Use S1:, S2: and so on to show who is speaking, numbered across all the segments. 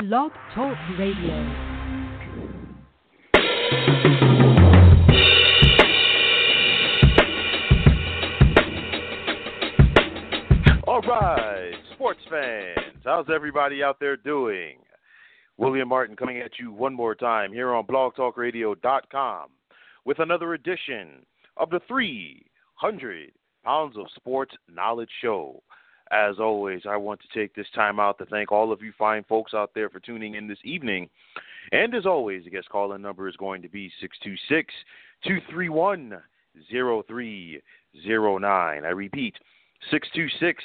S1: Blog Talk Radio.
S2: All right, sports fans, how's everybody out there doing? William Martin coming at you one more time here on blogtalkradio.com with another edition of the 300 Pounds of Sports Knowledge Show. As always, I want to take this time out to thank all of you fine folks out there for tuning in this evening. And as always, the guest calling number is going to be 626 231 0309. I repeat, 626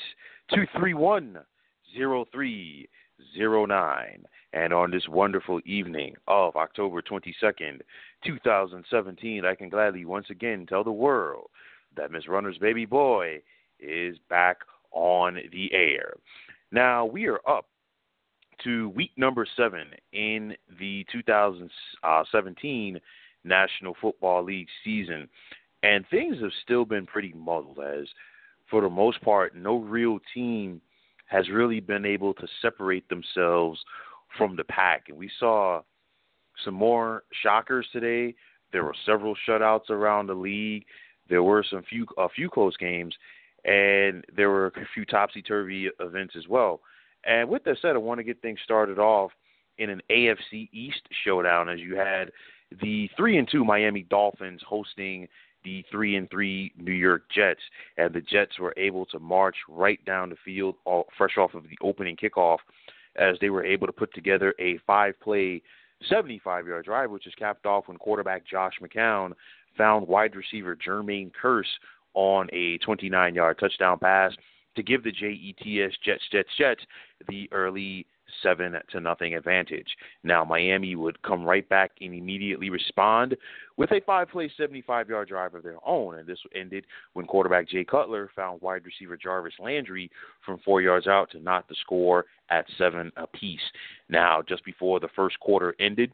S2: 231 0309. And on this wonderful evening of October 22nd, 2017, I can gladly once again tell the world that Miss Runner's baby boy is back on the air. Now, we are up to week number seven in the 2017 National Football League season, and things have still been pretty muddled as, for the most part, no real team has really been able to separate themselves from the pack. And we saw some more shockers today. There were several shutouts around the league. There were some few a few close games, and there were a few topsy turvy events as well. And with that said, I want to get things started off in an AFC East showdown as you had the three and two Miami Dolphins hosting the three and three New York Jets, and the Jets were able to march right down the field, all, fresh off of the opening kickoff, as they were able to put together a five-play, 75-yard drive, which is capped off when quarterback Josh McCown found wide receiver Jermaine Kearse on a 29 yard touchdown pass to give the JETS Jets Jets Jets the early seven to nothing advantage. Now Miami would come right back and immediately respond with a five play 75 yard drive of their own, and this ended when quarterback Jay Cutler found wide receiver Jarvis Landry from four yards out to knot the score at seven apiece. Now just before the first quarter ended.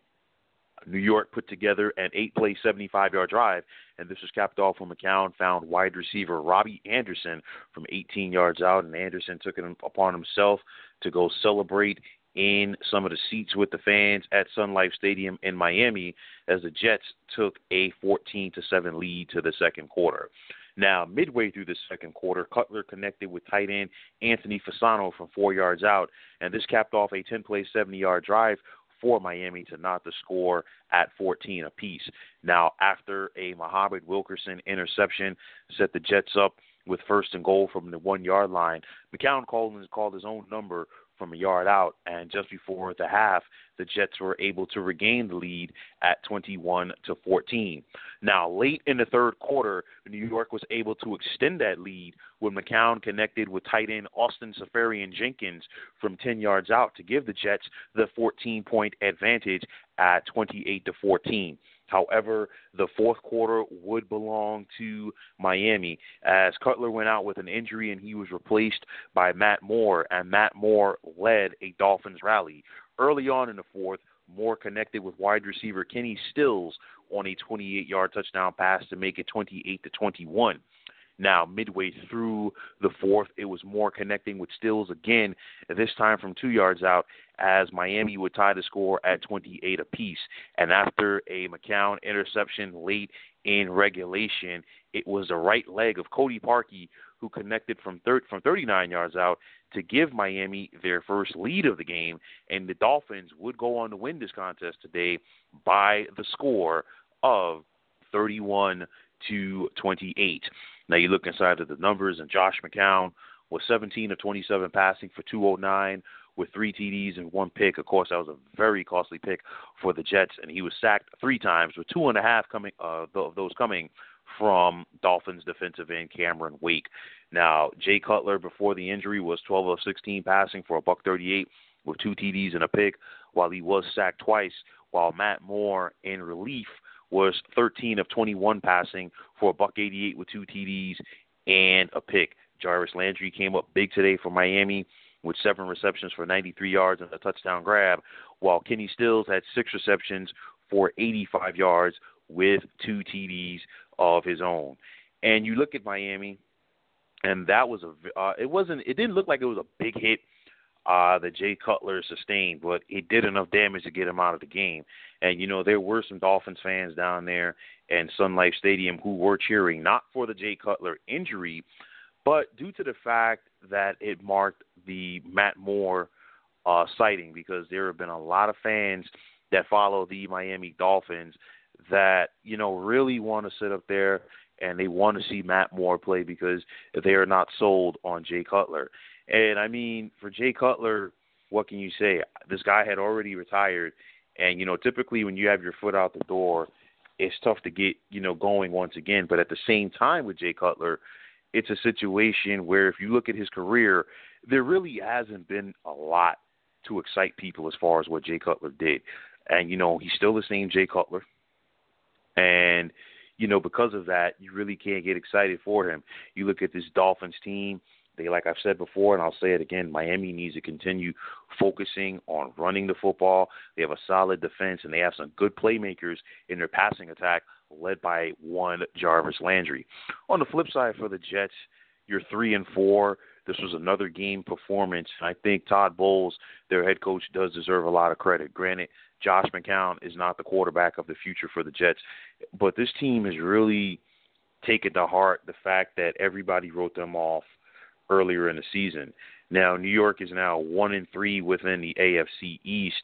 S2: New York put together an eight play, 75 yard drive, and this was capped off when McCown found wide receiver Robbie Anderson from 18 yards out, and Anderson took it upon himself to go celebrate in some of the seats with the fans at Sun Life Stadium in Miami as the Jets took a 14 to 7 lead to the second quarter. Now, midway through the second quarter, Cutler connected with tight end Anthony Fasano from four yards out, and this capped off a 10 play, 70 yard drive for Miami to not the score at 14 apiece. Now, after a Muhammad Wilkerson interception set the Jets up with first and goal from the one yard line, McCown called, called his own number from a yard out, and just before the half, the Jets were able to regain the lead at 21 to 14. Now, late in the third quarter, New York was able to extend that lead when McCown connected with tight end Austin Seferian Jenkins from 10 yards out to give the Jets the 14 point advantage at 28 to 14. However, the fourth quarter would belong to Miami as Cutler went out with an injury and he was replaced by Matt Moore, and Matt Moore led a Dolphins rally. Early on in the fourth, Moore connected with wide receiver Kenny Stills on a 28-yard touchdown pass to make it 28 to 21. Now, midway through the fourth, it was more connecting with Stills again, this time from two yards out, as Miami would tie the score at 28 apiece. And after a McCown interception late in regulation, it was the right leg of Cody Parkey who connected from thir- from 39 yards out to give Miami their first lead of the game, and the Dolphins would go on to win this contest today by the score of 31 to 28. Now you look inside of the numbers, and Josh McCown was 17 of 27 passing for 209 with three TDs and one pick. Of course, that was a very costly pick for the Jets, and he was sacked three times, with two and a half coming uh, of those coming from Dolphins defensive end Cameron Wake. Now, Jay Cutler before the injury was 12 of 16 passing for a buck 38 with two TDs and a pick, while he was sacked twice. While Matt Moore in relief was 13 of 21 passing for a buck 88 with two TDs and a pick. Jarvis Landry came up big today for Miami with seven receptions for 93 yards and a touchdown grab, while Kenny Stills had six receptions for 85 yards with two TDs of his own. And you look at Miami, and that was a uh, it wasn't it didn't look like it was a big hit uh, that Jay Cutler sustained, but it did enough damage to get him out of the game. And you know there were some Dolphins fans down there in Sun Life Stadium who were cheering not for the Jay Cutler injury, but due to the fact that it marked the Matt Moore uh, sighting, because there have been a lot of fans that follow the Miami Dolphins that you know really want to sit up there and they want to see Matt Moore play because they are not sold on Jay Cutler. And I mean, for Jay Cutler, what can you say? This guy had already retired, and you know, typically when you have your foot out the door, it's tough to get you know going once again. But at the same time, with Jay Cutler, it's a situation where if you look at his career, there really hasn't been a lot to excite people as far as what Jay Cutler did. And you know, he's still the same Jay Cutler. And you know, because of that, you really can't get excited for him. You look at this Dolphins team, they like I've said before and I'll say it again, Miami needs to continue focusing on running the football. They have a solid defense and they have some good playmakers in their passing attack led by one Jarvis Landry. On the flip side for the Jets, you're 3 and 4. This was another game performance. I think Todd Bowles, their head coach, does deserve a lot of credit. Granted, Josh McCown is not the quarterback of the future for the Jets, but this team has really taken to heart the fact that everybody wrote them off earlier in the season. Now, New York is now one and three within the AFC East,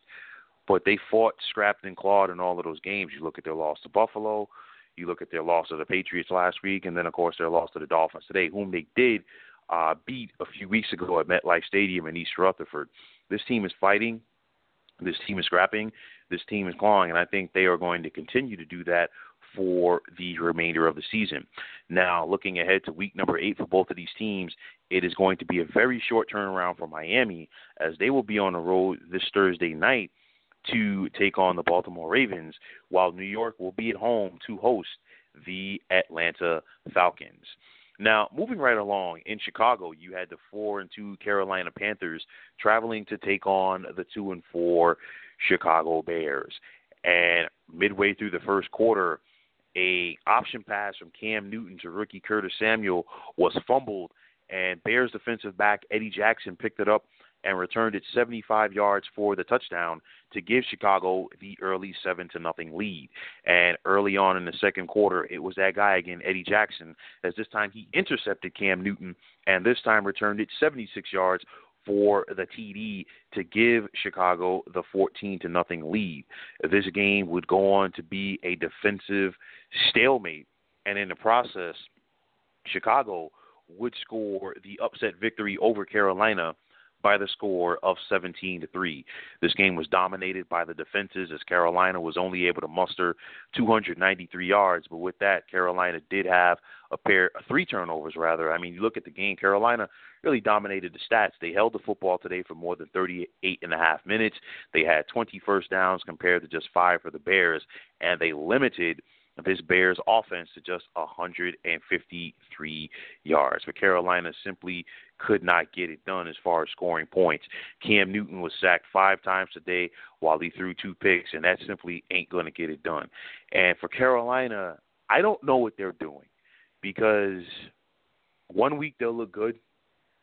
S2: but they fought, scrapped, and clawed in all of those games. You look at their loss to Buffalo, you look at their loss to the Patriots last week, and then of course their loss to the Dolphins today, whom they did uh, beat a few weeks ago at MetLife Stadium in East Rutherford. This team is fighting. This team is scrapping. This team is clawing, and I think they are going to continue to do that for the remainder of the season. Now, looking ahead to week number eight for both of these teams, it is going to be a very short turnaround for Miami as they will be on the road this Thursday night to take on the Baltimore Ravens, while New York will be at home to host the Atlanta Falcons. Now, moving right along in Chicago, you had the four and two Carolina Panthers traveling to take on the two and four Chicago Bears. And midway through the first quarter, a option pass from Cam Newton to rookie Curtis Samuel was fumbled, and Bears defensive back Eddie Jackson picked it up and returned it 75 yards for the touchdown to give Chicago the early seven to nothing lead. And early on in the second quarter, it was that guy again, Eddie Jackson, as this time he intercepted Cam Newton and this time returned it 76 yards for the TD to give Chicago the 14 to nothing lead. This game would go on to be a defensive stalemate, and in the process, Chicago would score the upset victory over Carolina by the score of 17 to 3. This game was dominated by the defenses as Carolina was only able to muster 293 yards, but with that Carolina did have a pair three turnovers rather. I mean, you look at the game, Carolina really dominated the stats. They held the football today for more than 38 and a half minutes. They had 20 first downs compared to just 5 for the Bears and they limited this Bears offense to just 153 yards. But Carolina simply could not get it done as far as scoring points. Cam Newton was sacked five times today while he threw two picks, and that simply ain't going to get it done. And for Carolina, I don't know what they're doing because one week they'll look good,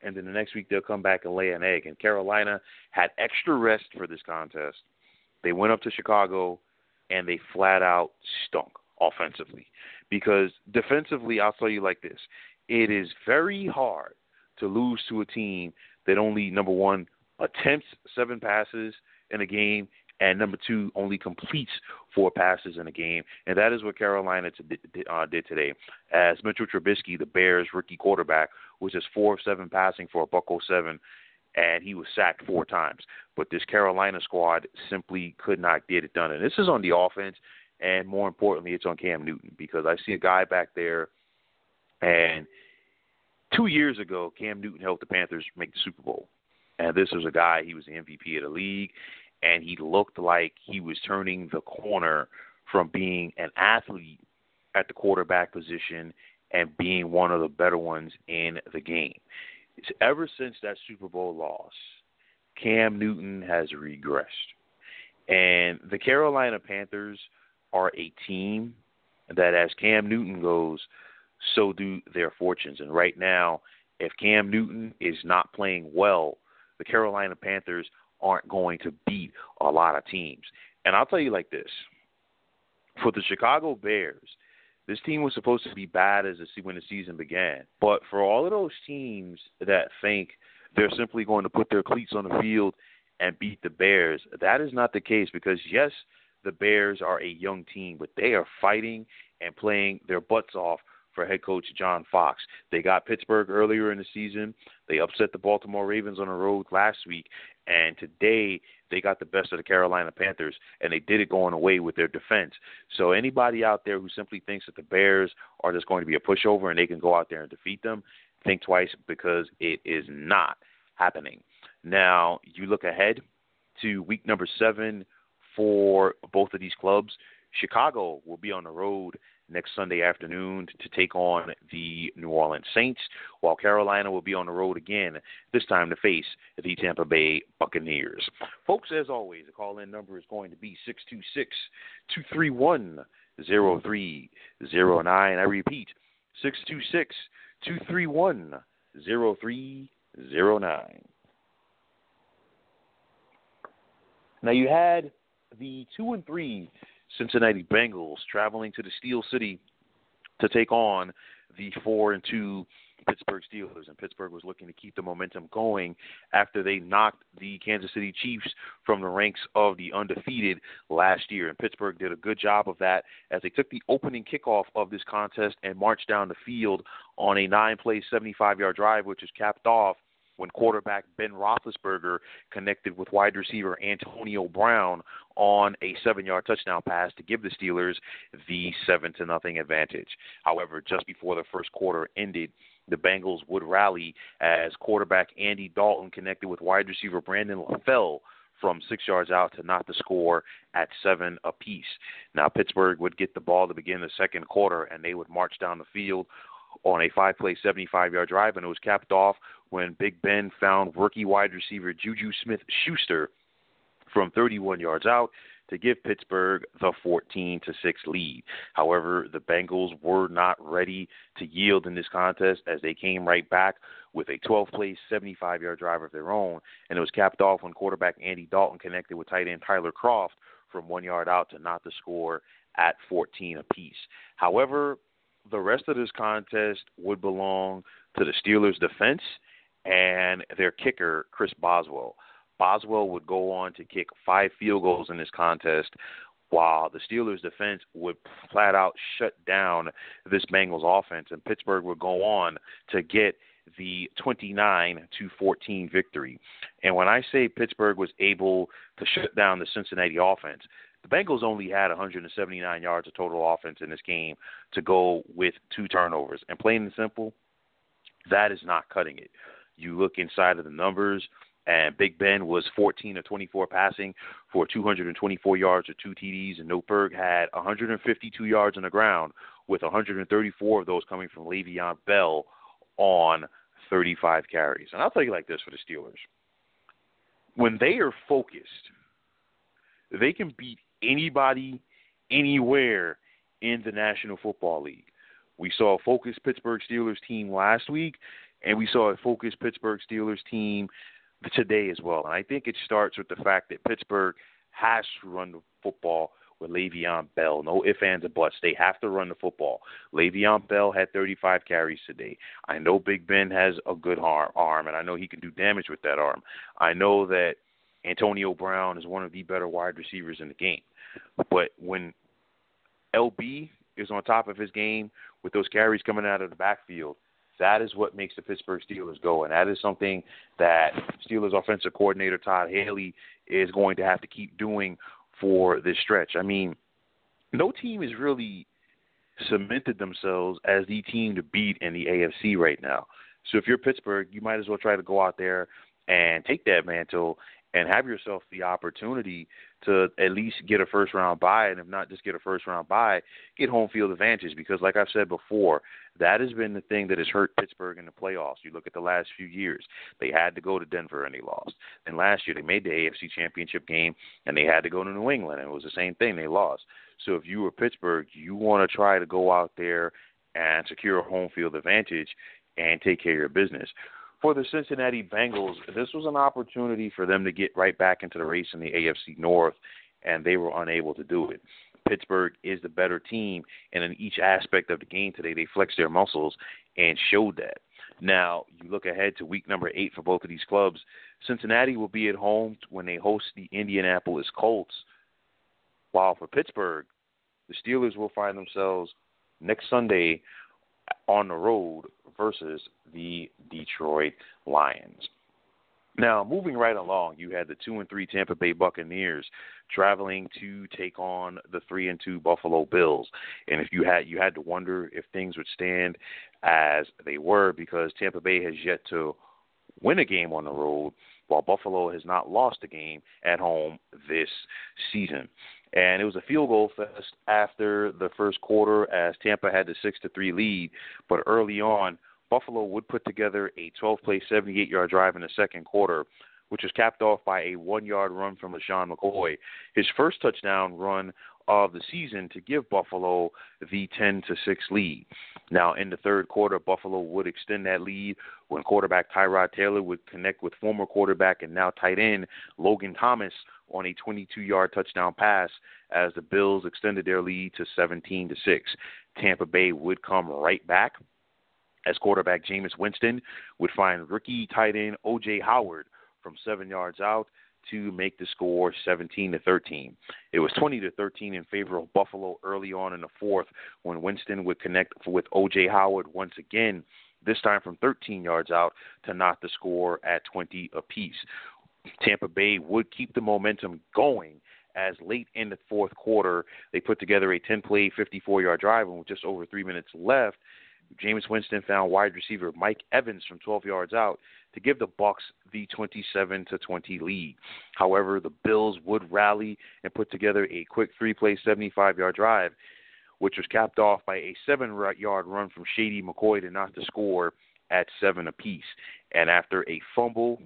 S2: and then the next week they'll come back and lay an egg. And Carolina had extra rest for this contest. They went up to Chicago and they flat out stunk offensively. Because defensively, I'll tell you like this it is very hard to lose to a team that only, number one, attempts seven passes in a game, and number two, only completes four passes in a game. And that is what Carolina uh, did today. As Mitchell Trubisky, the Bears' rookie quarterback, was just four of seven passing for a buck 07, and he was sacked four times. But this Carolina squad simply could not get it done. And this is on the offense and more importantly, it's on Cam Newton because I see a guy back there, and two years ago, Cam Newton helped the Panthers make the Super Bowl, and this was a guy he was the MVP of the league, and he looked like he was turning the corner from being an athlete at the quarterback position and being one of the better ones in the game. It's ever since that Super Bowl loss, Cam Newton has regressed. And the Carolina Panthers – are a team that as Cam Newton goes, so do their fortunes. And right now, if Cam Newton is not playing well, the Carolina Panthers aren't going to beat a lot of teams. And I'll tell you like this for the Chicago Bears, this team was supposed to be bad as the, when the season began. But for all of those teams that think they're simply going to put their cleats on the field and beat the Bears, that is not the case because, yes, the Bears are a young team, but they are fighting and playing their butts off for head coach John Fox. They got Pittsburgh earlier in the season. They upset the Baltimore Ravens on the road last week, and today they got the best of the Carolina Panthers, and they did it going away with their defense. So anybody out there who simply thinks that the Bears are just going to be a pushover and they can go out there and defeat them, think twice because it is not happening. Now you look ahead to week number seven for both of these clubs. Chicago will be on the road next Sunday afternoon to take on the New Orleans Saints, while Carolina will be on the road again, this time to face the Tampa Bay Buccaneers. Folks, as always, the call in number is going to be 626 231 0309. I repeat, 626 231 0309. Now, you had the 2 and 3 Cincinnati Bengals traveling to the Steel City to take on the four and two Pittsburgh Steelers, and Pittsburgh was looking to keep the momentum going after they knocked the Kansas City Chiefs from the ranks of the undefeated last year. And Pittsburgh did a good job of that as they took the opening kickoff of this contest and marched down the field on a nine-play, 75-yard drive, which was capped off when quarterback Ben Roethlisberger connected with wide receiver Antonio Brown on a seven-yard touchdown pass to give the Steelers the seven to nothing advantage. However, just before the first quarter ended, the Bengals would rally as quarterback Andy Dalton connected with wide receiver Brandon LaFell from six yards out to knock the score at seven apiece. Now Pittsburgh would get the ball to begin the second quarter, and they would march down the field on a five-play, 75-yard drive, and it was capped off when Big Ben found rookie wide receiver Juju Smith-Schuster from 31 yards out to give Pittsburgh the 14 to 6 lead. However, the Bengals were not ready to yield in this contest as they came right back with a 12-play, 75-yard drive of their own, and it was capped off when quarterback Andy Dalton connected with tight end Tyler Kroft from one yard out to not the score at 14 apiece. However, the rest of this contest would belong to the Steelers' defense and their kicker, Chris Boswell. Boswell would go on to kick five field goals in this contest, while the Steelers' defense would flat out shut down this Bengals offense, and Pittsburgh would go on to get the 29 to 14 victory. And when I say Pittsburgh was able to shut down the Cincinnati offense, the Bengals only had 179 yards of total offense in this game to go with two turnovers. And plain and simple, that is not cutting it. You look inside of the numbers, and Big Ben was 14 of 24 passing for 224 yards or two TDs, and Noteboom had 152 yards on the ground, with 134 of those coming from Le'Veon Bell on 35 carries. And I'll tell you like this for the Steelers: when they are focused, they can beat anybody, anywhere in the National Football League. We saw a focused Pittsburgh Steelers team last week, and we saw a focused Pittsburgh Steelers team today as well. And I think it starts with the fact that Pittsburgh has to run the football with Le'Veon Bell. No ifs, ands, or buts. They have to run the football. Le'Veon Bell had 35 carries today. I know Big Ben has a good arm, and I know he can do damage with that arm. I know that Antonio Brown is one of the better wide receivers in the game. But when LB is on top of his game with those carries coming out of the backfield, that is what makes the Pittsburgh Steelers go. And that is something that Steelers offensive coordinator Todd Haley is going to have to keep doing for this stretch. I mean, no team has really cemented themselves as the team to beat in the AFC right now. So if you're Pittsburgh, you might as well try to go out there and take that mantle and have yourself the opportunity to at least get a first round bye, and if not just get a first round bye, get home field advantage. Because, like I've said before, that has been the thing that has hurt Pittsburgh in the playoffs. You look at the last few years; they had to go to Denver and they lost. And last year they made the AFC Championship game and they had to go to New England, and it was the same thing. They lost. So if you were Pittsburgh, you want to try to go out there and secure a home field advantage and take care of your business. For the Cincinnati Bengals, this was an opportunity for them to get right back into the race in the AFC North, and they were unable to do it. Pittsburgh is the better team, and in each aspect of the game today, they flexed their muscles and showed that. Now, you look ahead to week number eight for both of these clubs. Cincinnati will be at home when they host the Indianapolis Colts, while for Pittsburgh, the Steelers will find themselves next Sunday on the road versus the Detroit Lions. Now, moving right along, you had the two and three Tampa Bay Buccaneers traveling to take on the three and two Buffalo Bills. And if you had you had to wonder if things would stand as they were because Tampa Bay has yet to win a game on the road while Buffalo has not lost a game at home this season. And it was a field goal fest after the first quarter as Tampa had the 6 to 3 lead, but early on Buffalo would put together a 12 play, 78 yard drive in the second quarter, which was capped off by a one yard run from LeSean McCoy, his first touchdown run of the season to give Buffalo the 10 to 6 lead. Now, in the third quarter, Buffalo would extend that lead when quarterback Tyrod Taylor would connect with former quarterback and now tight end Logan Thomas on a 22 yard touchdown pass as the Bills extended their lead to 17 to 6. Tampa Bay would come right back as quarterback Jameis Winston would find rookie tight end O.J. Howard from seven yards out to make the score 17 to 13. It was 20 to 13 in favor of Buffalo early on in the fourth when Winston would connect with O.J. Howard once again, this time from 13 yards out to knock the score at 20 apiece. Tampa Bay would keep the momentum going as late in the fourth quarter they put together a 10 play, 54 yard drive, and with just over three minutes left, Jameis Winston found wide receiver Mike Evans from 12 yards out to give the Bucks the 27 to 20 lead. However, the Bills would rally and put together a quick three-play 75-yard drive, which was capped off by a seven-yard run from Shady McCoy to knock the score at seven apiece. And after a fumble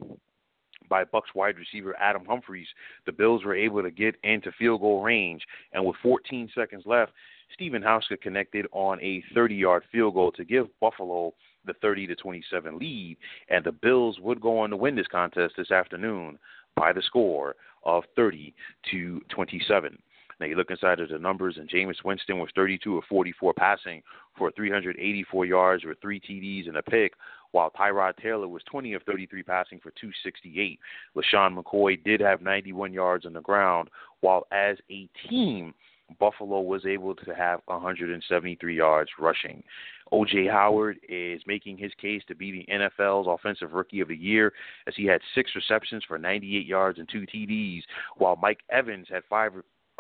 S2: by Bucks wide receiver Adam Humphries, the Bills were able to get into field goal range. And with 14 seconds left, Stephen Hauschka connected on a 30-yard field goal to give Buffalo the 30 to 27 lead, and the Bills would go on to win this contest this afternoon by the score of 30 to 27. Now you look inside of the numbers, and Jameis Winston was 32 of 44 passing for 384 yards with three TDs and a pick, while Tyrod Taylor was 20 of 33 passing for 268. LeSean McCoy did have 91 yards on the ground, while as a team, Buffalo was able to have 173 yards rushing. O.J. Howard is making his case to be the NFL's Offensive Rookie of the Year as he had six receptions for 98 yards and two TDs, while Mike Evans had five,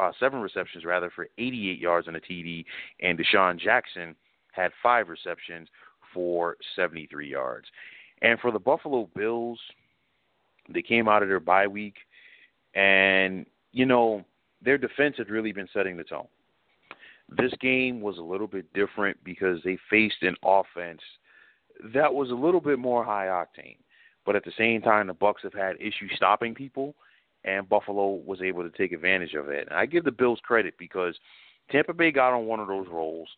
S2: uh, seven receptions rather for 88 yards and a TD, and DeSean Jackson had five receptions for 73 yards. And for the Buffalo Bills, they came out of their bye week, and you know their defense had really been setting the tone. This game was a little bit different because they faced an offense that was a little bit more high octane. But at the same time, the Bucks have had issues stopping people, and Buffalo was able to take advantage of it. And I give the Bills credit because Tampa Bay got on one of those rolls.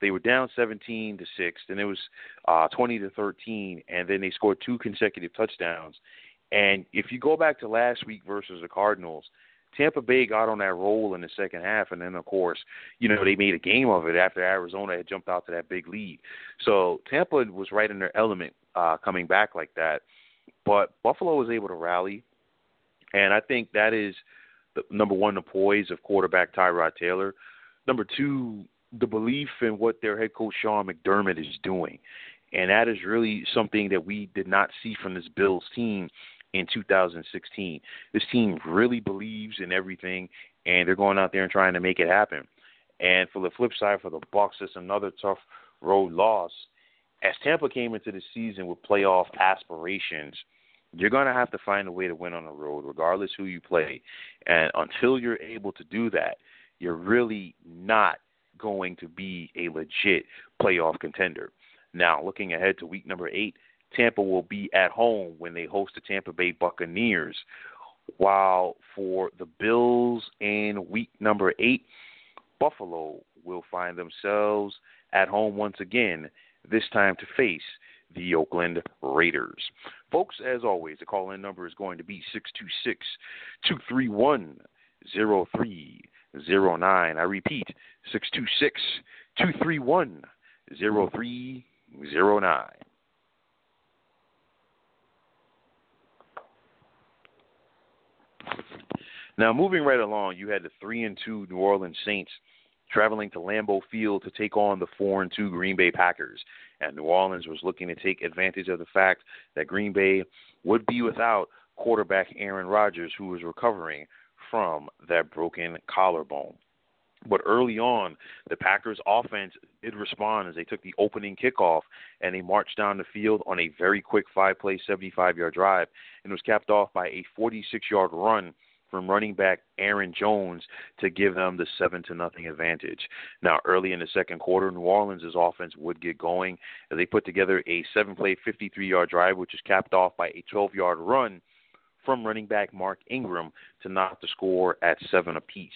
S2: They were down 17 to six, and it was uh, 20 to 13, and then they scored two consecutive touchdowns. And if you go back to last week versus the Cardinals, Tampa Bay got on that roll in the second half, and then of course, you know, they made a game of it after Arizona had jumped out to that big lead. So Tampa was right in their element uh, coming back like that, but Buffalo was able to rally, and I think that is the, number one, the poise of quarterback Tyrod Taylor. Number two, the belief in what their head coach Sean McDermott is doing. And that is really something that we did not see from this Bills team in 2016. This team really believes in everything, and they're going out there and trying to make it happen. And for the flip side, for the Bucks, it's another tough road loss. As Tampa came into the season with playoff aspirations, you're going to have to find a way to win on the road, regardless who you play. And until you're able to do that, you're really not going to be a legit playoff contender. Now, looking ahead to week number eight, Tampa will be at home when they host the Tampa Bay Buccaneers. While for the Bills in week number eight, Buffalo will find themselves at home once again, this time to face the Oakland Raiders. Folks, as always, the call in number is going to be 626 231 0309. I repeat, 626 231 0309. Now, moving right along, you had the three and two New Orleans Saints traveling to Lambeau Field to take on the four and two Green Bay Packers. New Orleans was looking to take advantage of the fact that Green Bay would be without quarterback Aaron Rodgers, who was recovering from that broken collarbone. But early on, the Packers offense did respond as they took the opening kickoff and they marched down the field on a very quick five play, 75 yard drive and was capped off by a 46 yard run from running back Aaron Jones to give them the seven to nothing advantage. Now, early in the second quarter, New Orleans' offense would get going as they put together a seven play, 53 yard drive, which is capped off by a 12 yard run from running back Mark Ingram to knock the score at seven apiece.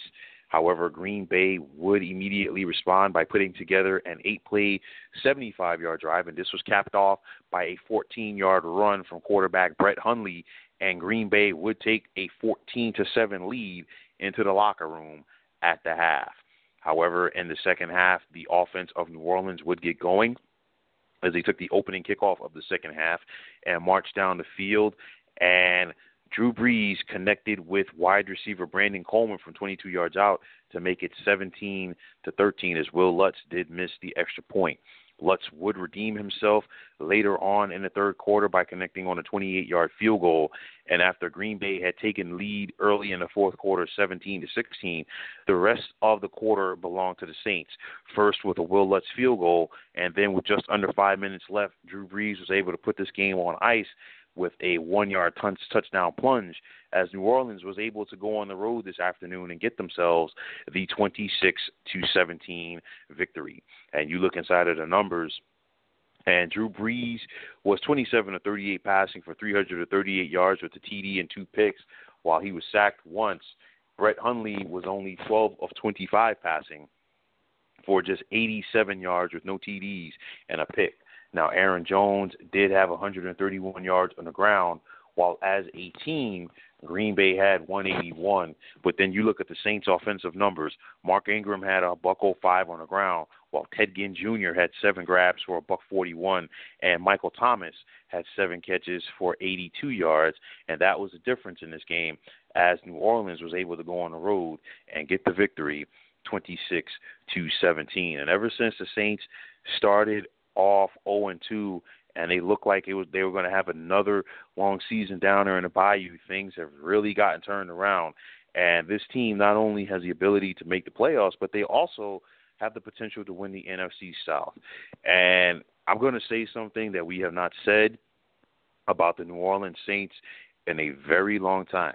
S2: However, Green Bay would immediately respond by putting together an eight play, 75 yard drive, and this was capped off by a 14 yard run from quarterback Brett Hundley and Green Bay would take a 14 to 7 lead into the locker room at the half. However, in the second half, the offense of New Orleans would get going as they took the opening kickoff of the second half and marched down the field and Drew Brees connected with wide receiver Brandon Coleman from 22 yards out to make it 17 to 13 as Wil Lutz did miss the extra point. Lutz would redeem himself later on in the third quarter by connecting on a 28 yard field goal. And after Green Bay had taken lead early in the fourth quarter, 17 to 16, the rest of the quarter belonged to the Saints. First with a Wil Lutz field goal, and then with just under five minutes left, Drew Brees was able to put this game on ice with a one yard touchdown plunge as New Orleans was able to go on the road this afternoon and get themselves the 26 to 17 victory. And you look inside of the numbers, and Drew Brees was 27 to 38 passing for 338 yards with a TD and two picks, while he was sacked once. Brett Hundley was only 12 of 25 passing for just 87 yards with no TDs and a pick. Now, Aaron Jones did have 131 yards on the ground, while as a team, Green Bay had 181. But then you look at the Saints' offensive numbers. Mark Ingram had a buck 05 on the ground, while Ted Ginn Jr. had seven grabs for a buck 41, and Michael Thomas had seven catches for 82 yards. And that was the difference in this game, as New Orleans was able to go on the road and get the victory, 26 to 17. And ever since the Saints started off 0 and 2, and they looked like it was they were going to have another long season down there in the Bayou. Things have really gotten turned around, and this team not only has the ability to make the playoffs, but they also have the potential to win the NFC South. And I'm going to say something that we have not said about the New Orleans Saints in a very long time.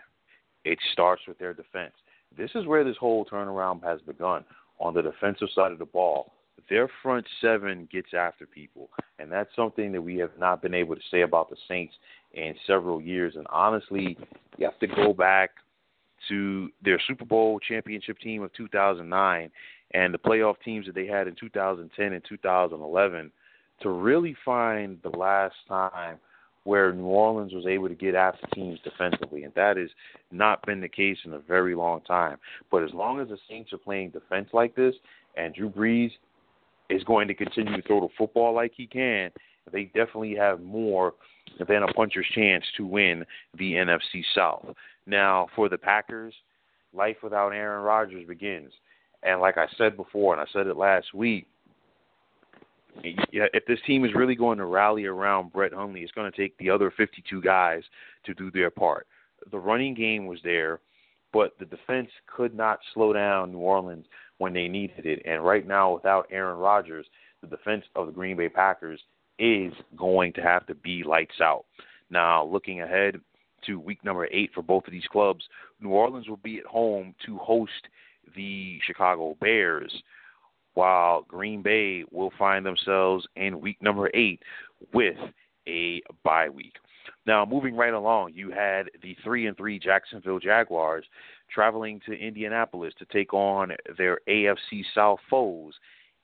S2: It starts with their defense. This is where this whole turnaround has begun on the defensive side of the ball their front seven gets after people, and that's something that we have not been able to say about the Saints in several years. And honestly, you have to go back to their Super Bowl championship team of 2009 and the playoff teams that they had in 2010 and 2011 to really find the last time where New Orleans was able to get after teams defensively, and that has not been the case in a very long time. But as long as the Saints are playing defense like this, and Drew Brees is going to continue to throw the football like he can, they definitely have more than a puncher's chance to win the NFC South. Now, for the Packers, life without Aaron Rodgers begins. And like I said before, and I said it last week, if this team is really going to rally around Brett Hundley, it's going to take the other 52 guys to do their part. The running game was there, but the defense could not slow down New Orleans when they needed it. And right now, without Aaron Rodgers, the defense of the Green Bay Packers is going to have to be lights out. Now, looking ahead to week number eight for both of these clubs, New Orleans will be at home to host the Chicago Bears, while Green Bay will find themselves in week number eight with a bye week. Now, moving right along, you had the three and three Jacksonville Jaguars traveling to Indianapolis to take on their AFC South foes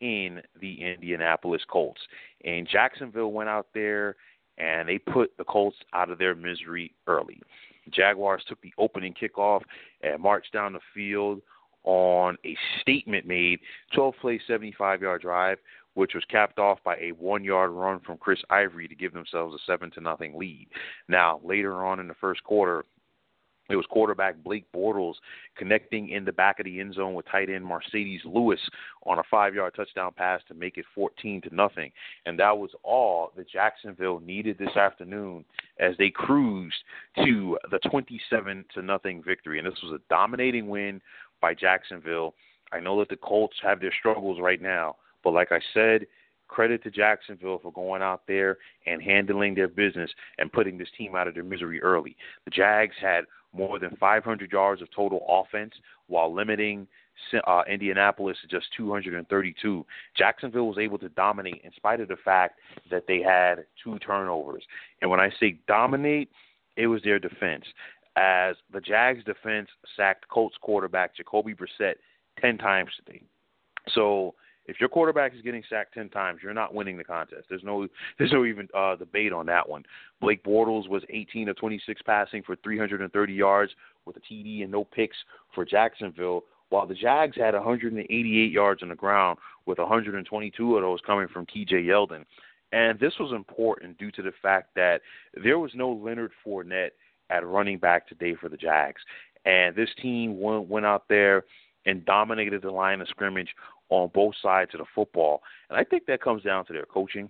S2: in the Indianapolis Colts. And Jacksonville went out there and they put the Colts out of their misery early. Jaguars took the opening kickoff and marched down the field on a statement made 12 play 75 yard drive which was capped off by a one yard run from Chris Ivory to give themselves a seven to nothing lead. Now later on in the first quarter, it was quarterback Blake Bortles connecting in the back of the end zone with tight end Marcedes Lewis on a five-yard touchdown pass to make it 14 to nothing. And that was all that Jacksonville needed this afternoon as they cruised to the 27 to nothing victory. And this was a dominating win by Jacksonville. I know that the Colts have their struggles right now, but like I said, credit to Jacksonville for going out there and handling their business and putting this team out of their misery early. The Jags had more than 500 yards of total offense while limiting uh, Indianapolis to just 232. Jacksonville was able to dominate in spite of the fact that they had two turnovers. And when I say dominate, it was their defense. As the Jags defense sacked Colts quarterback Jacoby Brissett 10 times today. So if your quarterback is getting sacked ten times, you're not winning the contest. There's no there's no even uh, debate on that one. Blake Bortles was 18 of 26 passing for 330 yards with a TD and no picks for Jacksonville, while the Jags had 188 yards on the ground with 122 of those coming from TJ Yeldon. And this was important due to the fact that there was no Leonard Fournette at running back today for the Jags. And this team went, went out there and dominated the line of scrimmage on both sides of the football. And I think that comes down to their coaching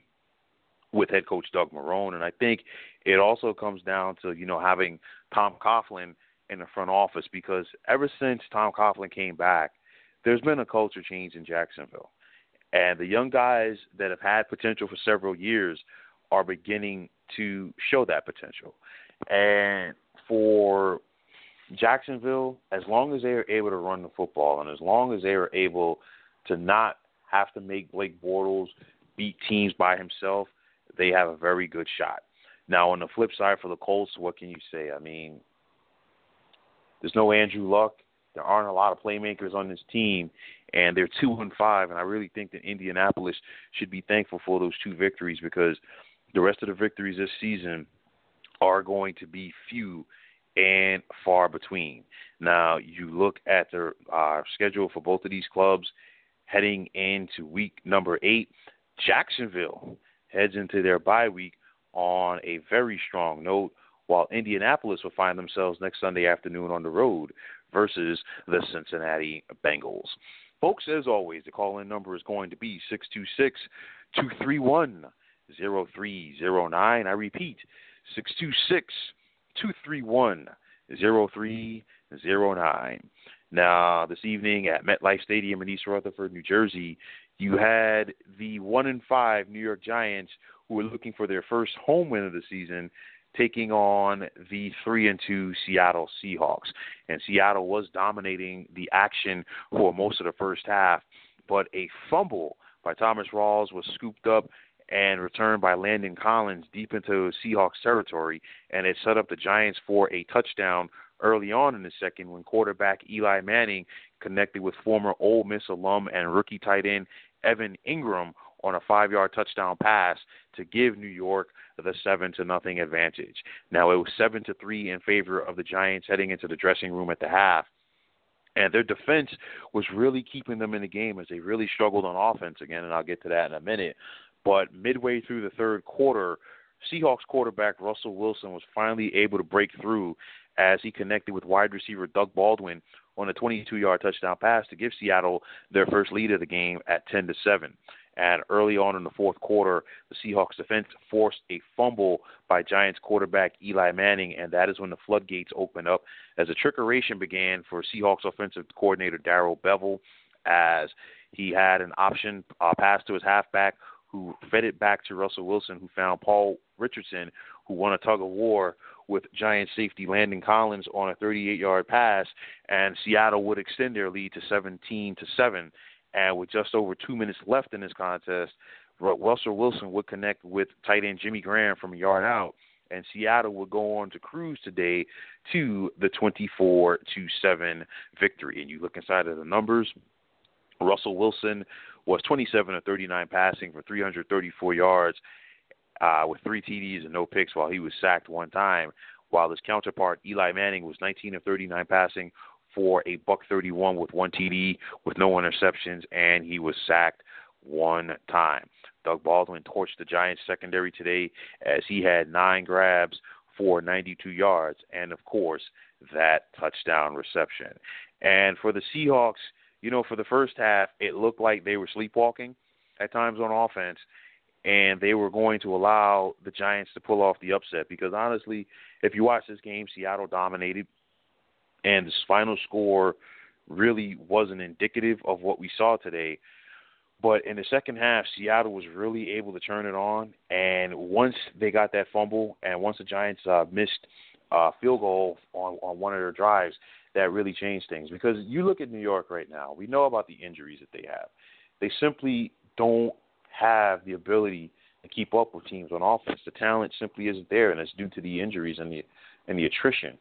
S2: with head coach Doug Marrone. And I think it also comes down to, you know, having Tom Coughlin in the front office because ever since Tom Coughlin came back, there's been a culture change in Jacksonville. And the young guys that have had potential for several years are beginning to show that potential. And for Jacksonville, as long as they are able to run the football and as long as they are able to not have to make Blake Bortles beat teams by himself, they have a very good shot. Now, on the flip side for the Colts, what can you say? I mean, there's no Andrew Luck. There aren't a lot of playmakers on this team, and they're two and five. And I really think that Indianapolis should be thankful for those two victories because the rest of the victories this season are going to be few and far between. Now, you look at the uh, schedule for both of these clubs, heading into week number eight. Jacksonville heads into their bye week on a very strong note, while Indianapolis will find themselves next Sunday afternoon on the road versus the Cincinnati Bengals. Folks, as always, the call in number is going to be 626 231 0309. I repeat, 626 231 0309. Now, this evening at MetLife Stadium in East Rutherford, New Jersey, you had the one and five New York Giants who were looking for their first home win of the season, taking on the three and two Seattle Seahawks. And Seattle was dominating the action for most of the first half, but a fumble by Thomas Rawls was scooped up and returned by Landon Collins deep into Seahawks territory, and it set up the Giants for a touchdown early on in the second when quarterback Eli Manning connected with former Ole Miss alum and rookie tight end Evan Engram on a five yard touchdown pass to give New York the seven to nothing advantage. Now it was seven to three in favor of the Giants heading into the dressing room at the half. And their defense was really keeping them in the game as they really struggled on offense again, and I'll get to that in a minute. But midway through the third quarter, Seahawks quarterback Russell Wilson was finally able to break through as he connected with wide receiver Doug Baldwin on a 22-yard touchdown pass to give Seattle their first lead of the game at 10 to 7. And early on in the fourth quarter, the Seahawks defense forced a fumble by Giants quarterback Eli Manning, and that is when the floodgates opened up as a trickeration began for Seahawks offensive coordinator Darrell Bevell, as he had an option uh, pass to his halfback who fed it back to Russell Wilson, who found Paul Richardson, who won a tug of war with Giant safety Landon Collins on a 38-yard pass, and Seattle would extend their lead to 17 to seven. And with just over two minutes left in this contest, Russell Wilson would connect with tight end Jimmy Graham from a yard out, and Seattle would go on to cruise today to the 24 to seven victory. And you look inside of the numbers. Russell Wilson was 27 of 39 passing for 334 yards uh, with three TDs and no picks while he was sacked one time, while his counterpart Eli Manning was 19 of 39 passing for a buck 31 with one TD with no interceptions and he was sacked one time. Doug Baldwin torched the Giants secondary today as he had nine grabs for 92 yards and of course that touchdown reception. And for the Seahawks, you know, for the first half, it looked like they were sleepwalking at times on offense, and they were going to allow the Giants to pull off the upset. Because honestly, if you watch this game, Seattle dominated, and the final score really wasn't indicative of what we saw today. But in the second half, Seattle was really able to turn it on. And once they got that fumble, and once the Giants uh, missed uh, field goal on on one of their drives, that really changed things. Because you look at New York right now, we know about the injuries that they have. They simply don't have the ability to keep up with teams on offense. The talent simply isn't there, and it's due to the injuries and the and the attrition.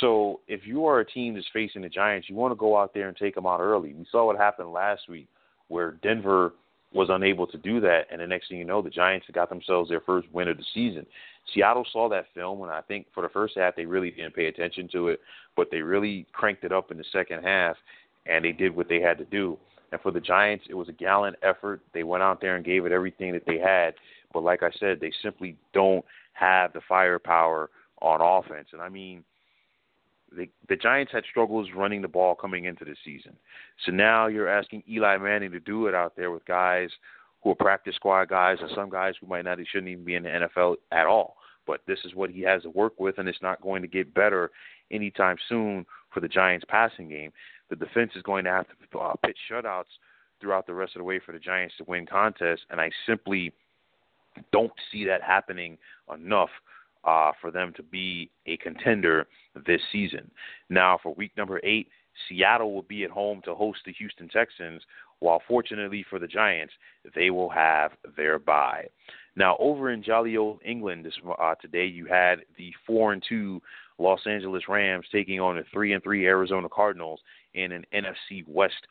S2: So if you are a team that's facing the Giants, you want to go out there and take them out early. We saw what happened last week, where Denver was unable to do that, and the next thing you know, the Giants got themselves their first win of the season. Seattle saw that film, and I think for the first half they really didn't pay attention to it, but they really cranked it up in the second half, and they did what they had to do. And for the Giants, it was a gallant effort. They went out there and gave it everything that they had, but like I said, they simply don't have the firepower on offense. And I mean, the the Giants had struggles running the ball coming into the season. So now you're asking Eli Manning to do it out there with guys who are practice squad guys and some guys who might not he shouldn't even be in the NFL at all. But this is what he has to work with, and it's not going to get better anytime soon for the Giants' passing game. The defense is going to have to uh, pitch shutouts throughout the rest of the way for the Giants to win contests, and I simply don't see that happening enough uh, for them to be a contender this season. Now, for week number eight, Seattle will be at home to host the Houston Texans, while fortunately for the Giants, they will have their bye. Now, over in jolly old England this uh, today, you had the four and two Los Angeles Rams taking on the three and three Arizona Cardinals in an NFC West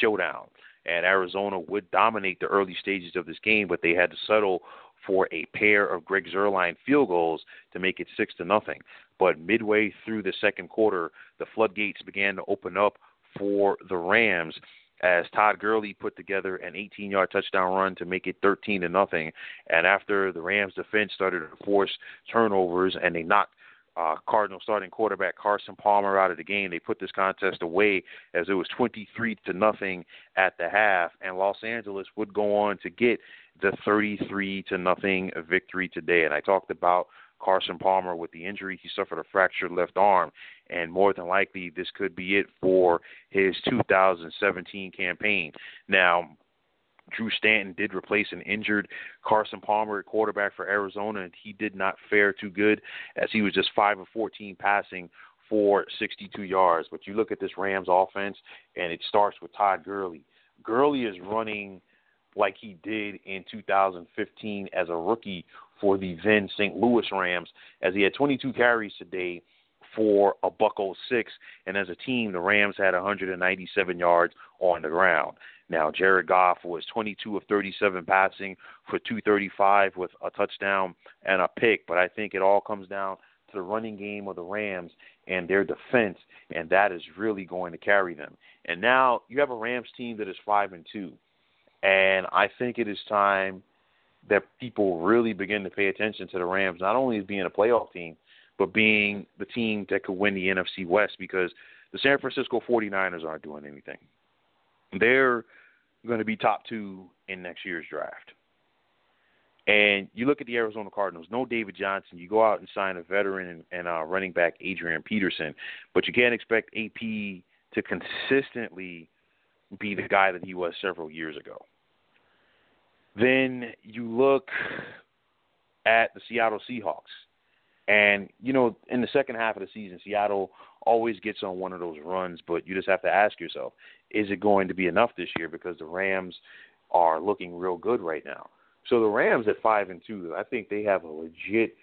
S2: showdown. And Arizona would dominate the early stages of this game, but they had to settle for a pair of Greg Zuerlein field goals to make it six to nothing. But midway through the second quarter, the floodgates began to open up for the Rams as Todd Gurley put together an 18-yard touchdown run to make it 13 to nothing. And after the Rams defense started to force turnovers and they knocked uh, Cardinal starting quarterback Carson Palmer out of the game. They put this contest away as it was 23 to nothing at the half, and Los Angeles would go on to get the 33 to nothing victory today. And I talked about Carson Palmer with the injury. He suffered a fractured left arm, and more than likely, this could be it for his 2017 campaign. Now, Drew Stanton did replace an injured Carson Palmer at quarterback for Arizona, and he did not fare too good as he was just 5 of 14 passing for 62 yards. But you look at this Rams offense, and it starts with Todd Gurley. Gurley is running like he did in 2015 as a rookie for the then St. Louis Rams, as he had 22 carries today for a buck 06, and as a team, the Rams had 197 yards on the ground. Now, Jared Goff was 22 of 37 passing for 235 with a touchdown and a pick, but I think it all comes down to the running game of the Rams and their defense, and that is really going to carry them. And now you have a Rams team that is 5 and 2. And I think it is time that people really begin to pay attention to the Rams, not only as being a playoff team, but being the team that could win the NFC West because the San Francisco 49ers aren't doing anything. They're going to be top two in next year's draft. And you look at the Arizona Cardinals, no David Johnson. You go out and sign a veteran and, and uh, running back Adrian Peterson, but you can't expect AP to consistently be the guy that he was several years ago. Then you look at the Seattle Seahawks. And, you know, in the second half of the season, Seattle always gets on one of those runs, but you just have to ask yourself, is it going to be enough this year? Because the Rams are looking real good right now. So the Rams at five and two, I think they have a legit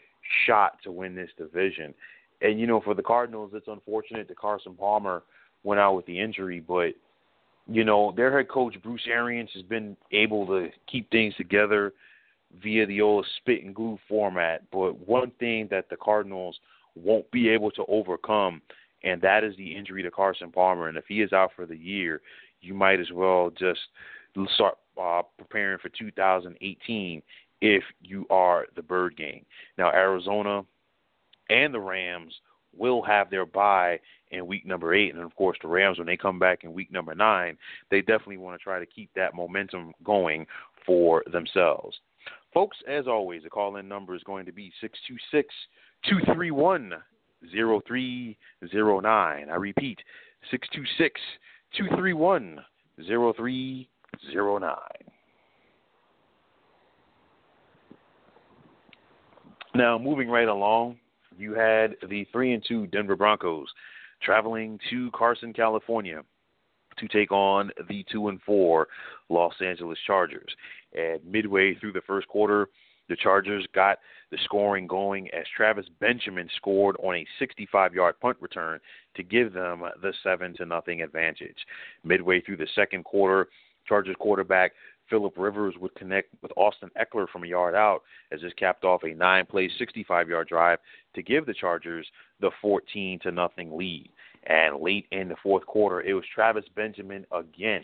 S2: shot to win this division. And you know, for the Cardinals, it's unfortunate that Carson Palmer went out with the injury, but you know, their head coach Bruce Arians has been able to keep things together via the old spit and glue format. But one thing that the Cardinals won't be able to overcome, and that is the injury to Carson Palmer. And if he is out for the year, you might as well just start uh, preparing for 2018 if you are the Bird Gang. Now, Arizona and the Rams will have their bye in week number eight. And of course, the Rams, when they come back in week number nine, they definitely want to try to keep that momentum going for themselves. Folks, as always, the call in number is going to be 626 231 0309. I repeat, 626 231 0309. Now, moving right along, you had the 3 and 2 Denver Broncos traveling to Carson, California to take on the 2 and 4 Los Angeles Chargers. And midway through the first quarter, the Chargers got the scoring going as Travis Benjamin scored on a 65-yard punt return to give them the 7 to nothing advantage. Midway through the second quarter, Chargers quarterback Philip Rivers would connect with Austin Ekeler from a yard out as this capped off a nine-play, 65-yard drive to give the Chargers the 14 to nothing lead. And late in the fourth quarter, it was Travis Benjamin again.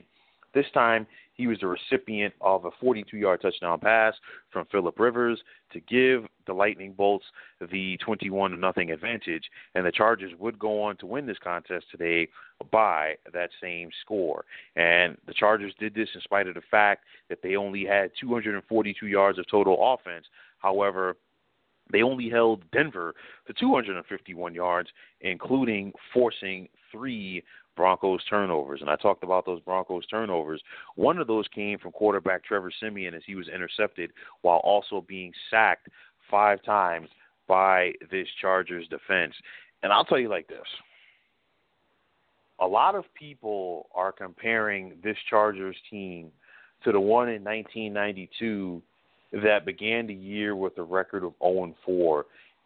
S2: This time, he was the recipient of a 42 yard touchdown pass from Philip Rivers to give the Lightning Bolts the 21 nothing advantage, and the Chargers would go on to win this contest today by that same score. And the Chargers did this in spite of the fact that they only had 242 yards of total offense. However, they only held Denver to 251 yards, including forcing three Broncos turnovers. And I talked about those Broncos turnovers. One of those came from quarterback Trevor Siemian as he was intercepted while also being sacked five times by this Chargers defense. And I'll tell you like this. A lot of people are comparing this Chargers team to the one in 1992 that began the year with a record of 0 and 4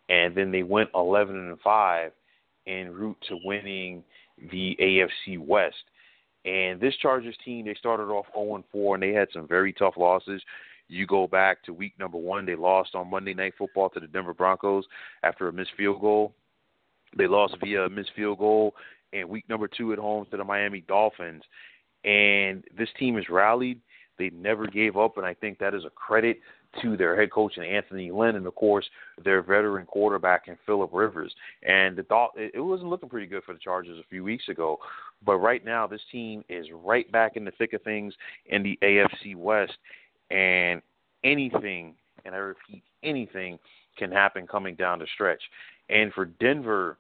S2: and then they went 11 and 5 en route to winning the AFC West. And this Chargers team, they started off 0 4, and they had some very tough losses. You go back to week number one, they lost on Monday Night Football to the Denver Broncos after a missed field goal. They lost via a missed field goal in week number two at home to the Miami Dolphins. And this team has rallied. They never gave up, and I think that is a credit to their head coach and Anthony Lynn, and of course their veteran quarterback and Philip Rivers. And the thought it wasn't looking pretty good for the Chargers a few weeks ago, but right now this team is right back in the thick of things in the AFC West, and anything, and I repeat, anything can happen coming down the stretch. And for Denver,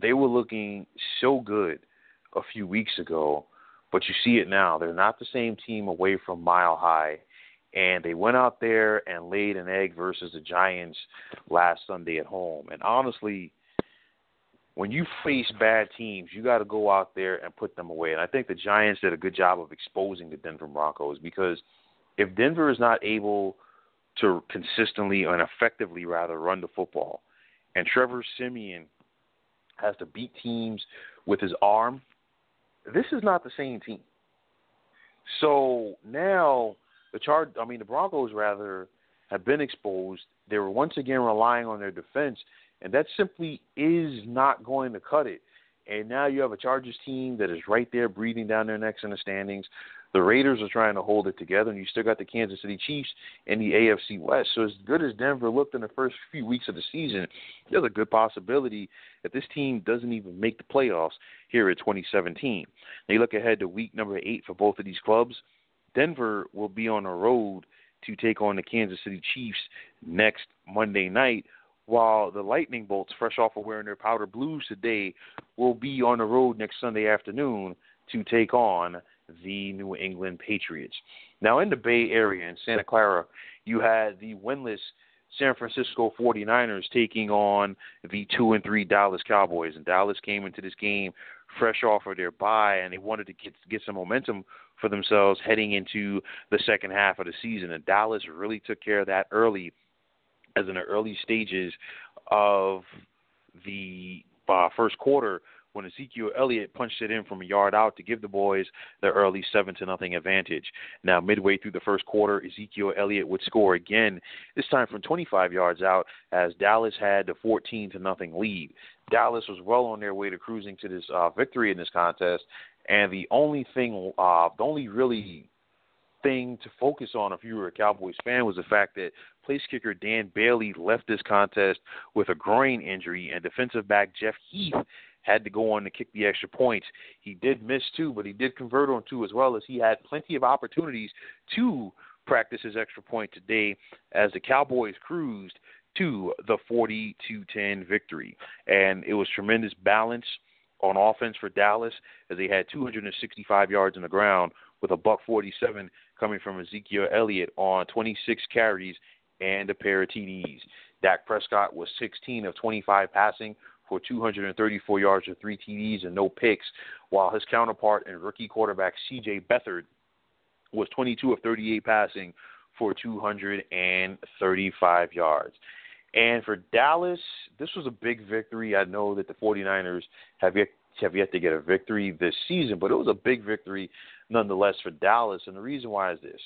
S2: they were looking so good a few weeks ago, but you see it now. They're not the same team away from Mile High and they went out there and laid an egg versus the Giants last Sunday at home. And honestly, when you face bad teams, you got to go out there and put them away. And I think the Giants did a good job of exposing the Denver Broncos because if Denver is not able to consistently and effectively rather run the football, and Trevor Siemian has to beat teams with his arm, this is not the same team. So now the Char I mean the Broncos rather have been exposed. They were once again relying on their defense, and that simply is not going to cut it. And now you have a Chargers team that is right there breathing down their necks in the standings. The Raiders are trying to hold it together, and you still got the Kansas City Chiefs in the AFC West. So as good as Denver looked in the first few weeks of the season, there's a good possibility that this team doesn't even make the playoffs here in 2017. Now you look ahead to week number eight for both of these clubs. Denver will be on the road to take on the Kansas City Chiefs next Monday night, while the Lightning Bolts, fresh off of wearing their powder blues today, will be on the road next Sunday afternoon to take on the New England Patriots. Now, in the Bay Area, in Santa Clara, you had the winless San Francisco 49ers taking on the 2 and 3 Dallas Cowboys. And Dallas came into this game fresh off of their bye, and they wanted to get get some momentum for themselves heading into the second half of the season. And Dallas really took care of that early, as in the early stages of the uh, first quarter when Ezekiel Elliott punched it in from a yard out to give the boys the early seven to nothing advantage. Now midway through the first quarter, Ezekiel Elliott would score again, this time from 25 yards out, as Dallas had the 14 to nothing lead. Dallas was well on their way to cruising to this uh, victory in this contest, and the only thing, uh, the only really thing to focus on if you were a Cowboys fan was the fact that place kicker Dan Bailey left this contest with a groin injury, and defensive back Jeff Heath had to go on to kick the extra points. He did miss two, but he did convert on two as well as he had plenty of opportunities to practice his extra point today as the Cowboys cruised to the 40-10 victory. And it was tremendous balance on offense for Dallas as they had 265 yards on the ground with a buck 47 coming from Ezekiel Elliott on 26 carries and a pair of TDs. Dak Prescott was 16 of 25 passing for 234 yards and three TDs and no picks, while his counterpart and rookie quarterback C.J. Beathard was 22 of 38 passing for 235 yards. And for Dallas, this was a big victory. I know that the 49ers have yet have yet to get a victory this season, but it was a big victory nonetheless for Dallas. And the reason why is this: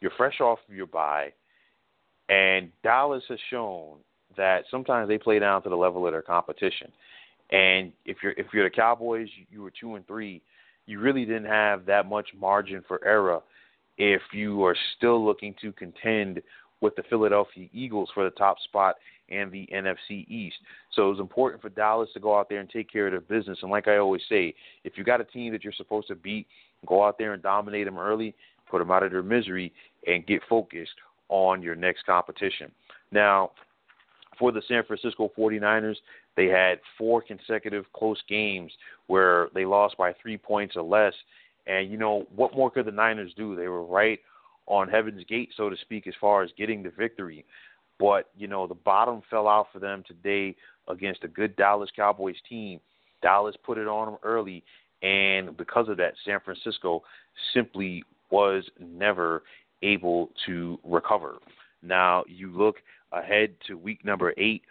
S2: you're fresh off of your bye, and Dallas has shown that sometimes they play down to the level of their competition. And if you're if you're the Cowboys, you were two and three. You really didn't have that much margin for error if you are still looking to contend with the Philadelphia Eagles for the top spot and the NFC East. So it was important for Dallas to go out there and take care of their business. And like I always say, if you got a team that you're supposed to beat, go out there and dominate them early, put them out of their misery, and get focused on your next competition. Now, for the San Francisco 49ers, they had four consecutive close games where they lost by three points or less. And, you know, what more could the Niners do? They were right on Heaven's Gate, so to speak, as far as getting the victory. But, you know, the bottom fell out for them today against a good Dallas Cowboys team. Dallas put it on them early, and because of that, San Francisco simply was never able to recover. Now, you look ahead to week number eight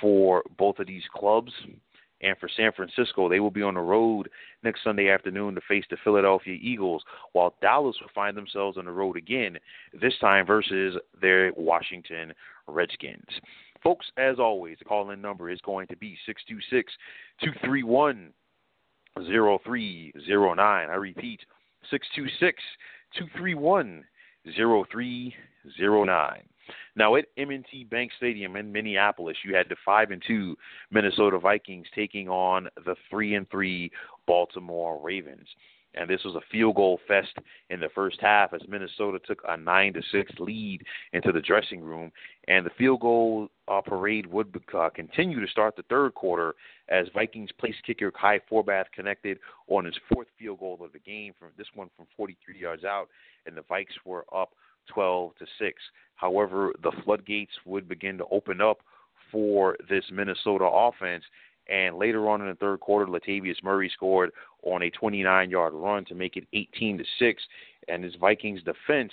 S2: for both of these clubs. And for San Francisco, they will be on the road next Sunday afternoon to face the Philadelphia Eagles, while Dallas will find themselves on the road again, this time versus their Washington Redskins. Folks, as always, the call in number is going to be 626 231 0309. I repeat, 626 231 0309. Now at M&T Bank Stadium in Minneapolis, you had the five and two Minnesota Vikings taking on the three and three Baltimore Ravens. And this was a field goal fest in the first half as Minnesota took a nine to six lead into the dressing room, and the field goal uh, parade would uh, continue to start the third quarter as Vikings place kicker Kai Forbath connected on his fourth field goal of the game from this one from 43 yards out, and the Vikes were up 12 to 6. However, the floodgates would begin to open up for this Minnesota offense. And later on in the third quarter, Latavius Murray scored on a 29-yard run to make it 18 to six. And this Vikings defense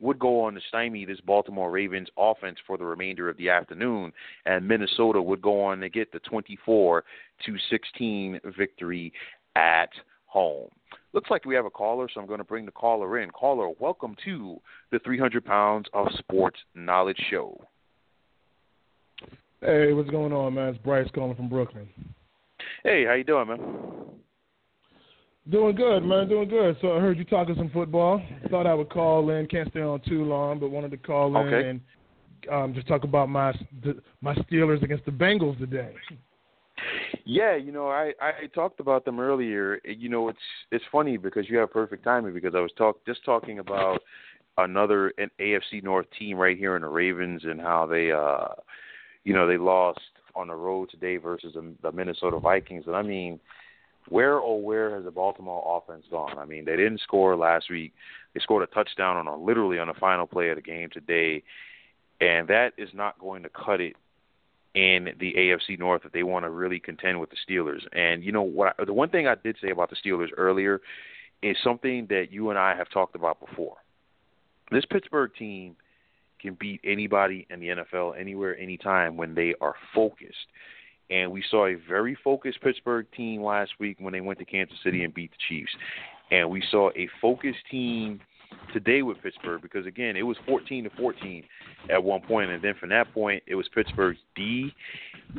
S2: would go on to stymie this Baltimore Ravens offense for the remainder of the afternoon, and Minnesota would go on to get the 24 to 16 victory at home. Looks like we have a caller, so I'm going to bring the caller in. Caller, welcome to the 300 Pounds of Sports Knowledge Show.
S3: Hey, what's going on, man? It's Bryce calling from Brooklyn.
S2: Hey, how you doing, man?
S3: Doing good, man. Doing good. So I heard you talking some football. Thought I would call in. Can't stay on too long, but wanted to call
S2: okay.
S3: in and um, just talk about my my Steelers against the Bengals today.
S2: Yeah, you know, I I talked about them earlier. You know, it's it's funny because you have perfect timing because I was talk just talking about another an AFC North team right here in the Ravens and how they uh you know, they lost on the road today versus the, the Minnesota Vikings. And I mean, where oh where has the Baltimore offense gone? I mean, they didn't score last week. They scored a touchdown on a literally on the final play of the game today, and that is not going to cut it in the AFC North if they want to really contend with the Steelers. And you know what? I, The one thing I did say about the Steelers earlier is something that you and I have talked about before. This Pittsburgh team can beat anybody in the NFL anywhere, anytime when they are focused. And we saw a very focused Pittsburgh team last week when they went to Kansas City and beat the Chiefs. And we saw a focused team today with Pittsburgh because again, it was 14 to 14 at one point, and then from that point, it was Pittsburgh's D,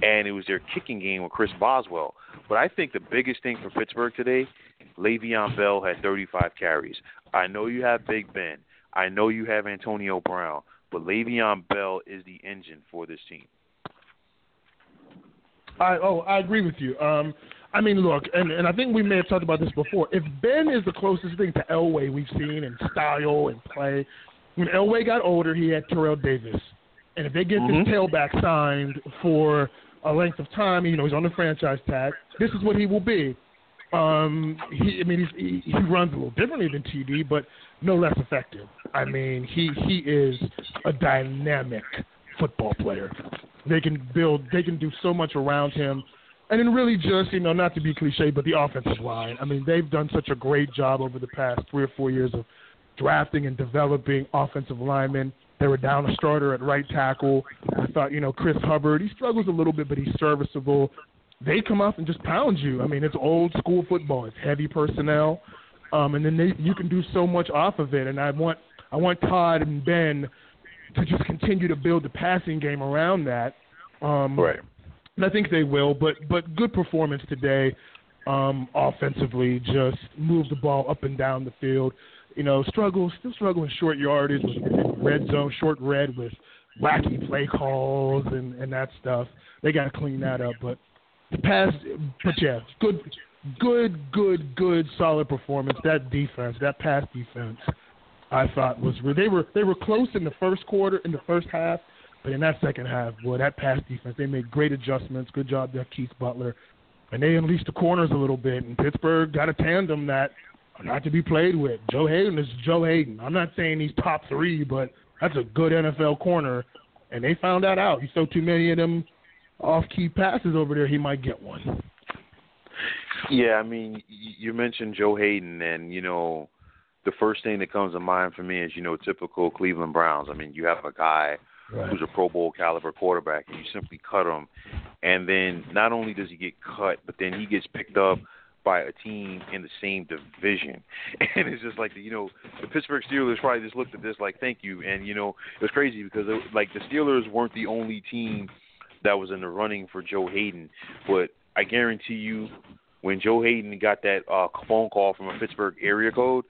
S2: and it was their kicking game with Chris Boswell. But I think the biggest thing for Pittsburgh today, Le'Veon Bell had 35 carries. I know you have Big Ben. I know you have Antonio Brown, but Le'Veon Bell is the engine for this team.
S3: I oh I agree with you. Um, I mean, look, and and I think we may have talked about this before. If Ben is the closest thing to Elway we've seen in style and play, when Elway got older, he had Terrell Davis, and if they get
S2: mm-hmm.
S3: this tailback signed for a length of time, you know, he's on the franchise tag. This is what he will be. Um, he, I mean, he's, he, he runs a little differently than TD, but no less effective. I mean, he he is a dynamic football player. They can build, they can do so much around him, and then really just you know not to be cliche, but the offensive line. I mean, they've done such a great job over the past three or four years of drafting and developing offensive linemen. They were down a starter at right tackle. I thought, you know, Chris Hubbard, he struggles a little bit, but he's serviceable. They come up and just pound you. I mean, it's old school football. It's heavy personnel, um, and then they, you can do so much off of it. And I want I want Todd and Ben to just continue to build the passing game around that. Um,
S2: right.
S3: And I think they will. But but good performance today, um, offensively. Just move the ball up and down the field you know, struggle, still struggle in short yardage red zone, short red with wacky play calls and and that stuff. They got to clean that up. But the pass, but yeah, good, good, good, good, solid performance. That defense, that pass defense, I thought was they were they were close in the first quarter, in the first half, but in that second half, boy, that pass defense, they made great adjustments. Good job there, Keith Butler. And they unleashed the corners a little bit, and Pittsburgh got a tandem that not to be played with. Joe Haden is Joe Haden. I'm not saying he's top three, but that's a good NFL corner, and they found that out. He throw too many of them off-key passes over there, he might get one.
S2: Yeah, I mean, you mentioned Joe Haden, and you know, the first thing that comes to mind for me is you know typical Cleveland Browns. I mean, you have a guy right. who's a Pro Bowl caliber quarterback, and you simply cut him, and then not only does he get cut, but then he gets picked up by a team in the same division. And it's just like, you know, the Pittsburgh Steelers probably just looked at this like, thank you. And, you know, it was crazy because, it, like, the Steelers weren't the only team that was in the running for Joe Haden. But I guarantee you, when Joe Haden got that uh, phone call from a Pittsburgh area code,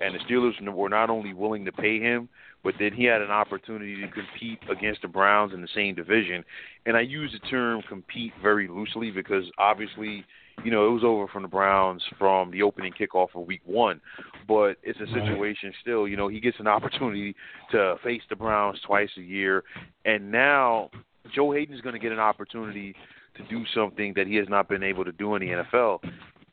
S2: and the Steelers were not only willing to pay him, but then he had an opportunity to compete against the Browns in the same division. And I use the term compete very loosely because obviously – you know, it was over from the Browns from the opening kickoff of week one. But it's a situation still, you know, he gets an opportunity to face the Browns twice a year. And now Joe Haden's going to get an opportunity to do something that he has not been able to do in the NFL.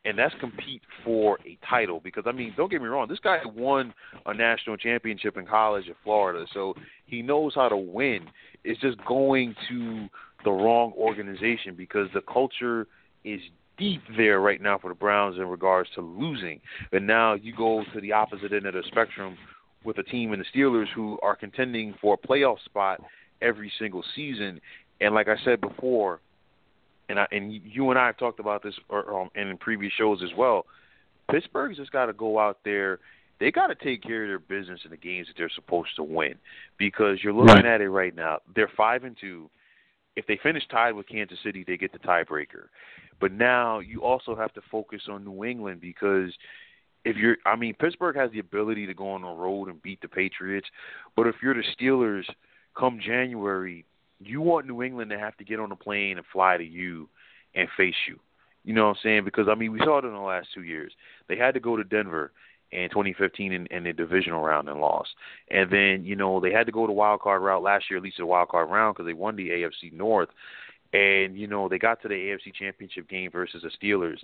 S2: And that's compete for a title because I mean, don't get me wrong, this guy won a national championship in college at Florida, so he knows how to win. It's just going to the wrong organization because the culture is deep there right now for the Browns in regards to losing. And now you go to the opposite end of the spectrum with a team in the Steelers who are contending for a playoff spot every single season. And like I said before, and I, and you and I have talked about this or, um, and in previous shows as well. Pittsburgh's just got to go out there. They got to take care of their business in the games that they're supposed to win, because you're looking right. at it right now. They're five and two. If they finish tied with Kansas City, they get the tiebreaker. But now you also have to focus on New England because if you're I mean Pittsburgh has the ability to go on the road and beat the Patriots, but if you're the Steelers come January, you want New England to have to get on a plane and fly to you and face you. You know what I'm saying? Because I mean we saw it in the last two years. They had to go to Denver in 2015 in, in the divisional round and lost. And then, you know, they had to go to the wild card route last year, at least the wild card round, because they won the AFC North. And you know they got to the AFC Championship game versus the Steelers,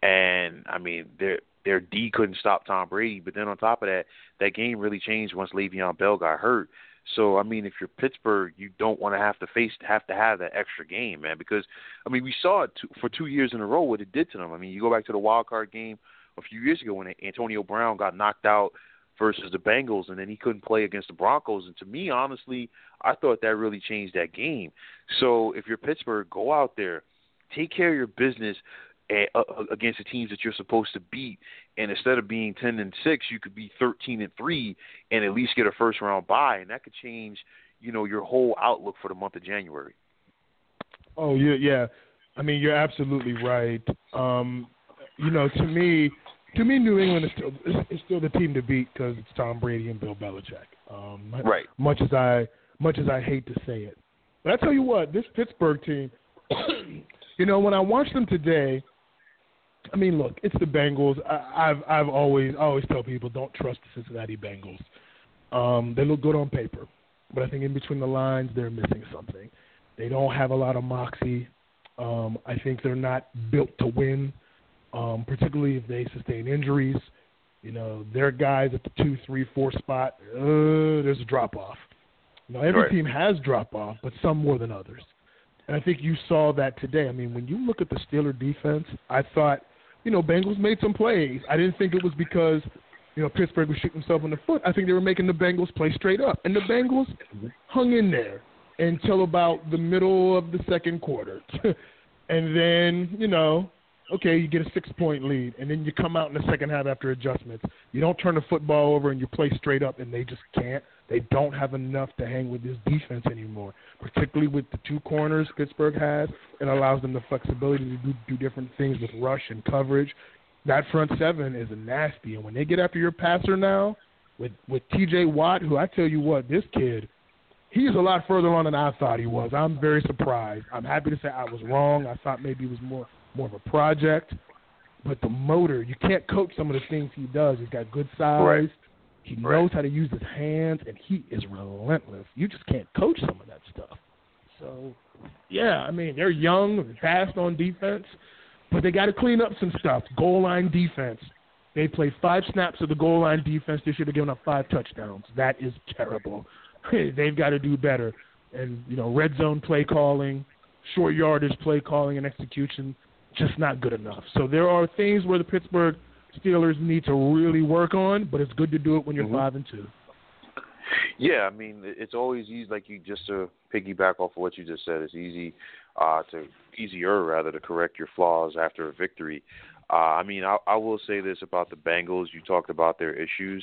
S2: and I mean their their D couldn't stop Tom Brady. But then on top of that, that game really changed once Le'Veon Bell got hurt. So I mean, if you're Pittsburgh, you don't want to have to face have to have that extra game, man. Because I mean, we saw it for two years in a row what it did to them. I mean, you go back to the wild card game a few years ago when Antonio Brown got knocked out versus the Bengals, and then he couldn't play against the Broncos. And to me, honestly, I thought that really changed that game. So if you're Pittsburgh, go out there, take care of your business uh, uh, against the teams that you're supposed to beat. And instead of being ten and six, you could be thirteen and three, and at least get a first round bye, and that could change, you know, your whole outlook for the month of January.
S3: Oh yeah, yeah. I mean, you're absolutely right. Um, you know, to me, to me, New England is still is, still the team to beat because it's Tom Brady and Bill Belichick. Um,
S2: right.
S3: Much as I much as I hate to say it, but I tell you what, this Pittsburgh team. you know, when I watched them today, I mean, look, it's the Bengals. I, I've I've always I always tell people don't trust the Cincinnati Bengals. Um, they look good on paper, but I think in between the lines they're missing something. They don't have a lot of moxie. Um, I think they're not built to win um, particularly if they sustain injuries. You know, their guys at the two, three, four spot, uh, there's a drop off. You know, every
S2: right.
S3: team has drop off, but some more than others. And I think you saw that today. I mean, when you look at the Steeler defense, I thought, you know, Bengals made some plays. I didn't think it was because, you know, Pittsburgh was shooting themselves in the foot. I think they were making the Bengals play straight up. And the Bengals hung in there until about the middle of the second quarter. and then, you know, okay, you get a six point lead, and then you come out in the second half after adjustments. You don't turn the football over and you play straight up, and they just can't. They don't have enough to hang with this defense anymore, particularly with the two corners Pittsburgh has. It allows them the flexibility to do, do different things with rush and coverage. That front seven is nasty, and when they get after your passer now, with with T.J. Watt, who I tell you what, this kid, he's a lot further on than I thought he was. I'm very surprised. I'm happy to say I was wrong. I thought maybe he was more more of a project. But the motor, you can't coach some of the things he does. He's got good size.
S2: Right.
S3: He
S2: right.
S3: knows how to use his hands, and he is relentless. You just can't coach some of that stuff. So, yeah, I mean, they're young and fast on defense, but they got to clean up some stuff. Goal line defense. They played five snaps of the goal line defense. They should have given up five touchdowns. That is terrible. They've got to do better. And, you know, red zone play calling, short yardage play calling and execution just not good enough. So there are things where the Pittsburgh Steelers need to really work on, but it's good to do it when you're
S2: mm-hmm.
S3: five and two.
S2: Yeah, I mean it's always easy, like you just to piggyback off of what you just said. It's easy uh, to easier rather to correct your flaws after a victory. Uh, I mean, I, I will say this about the Bengals. You talked about their issues.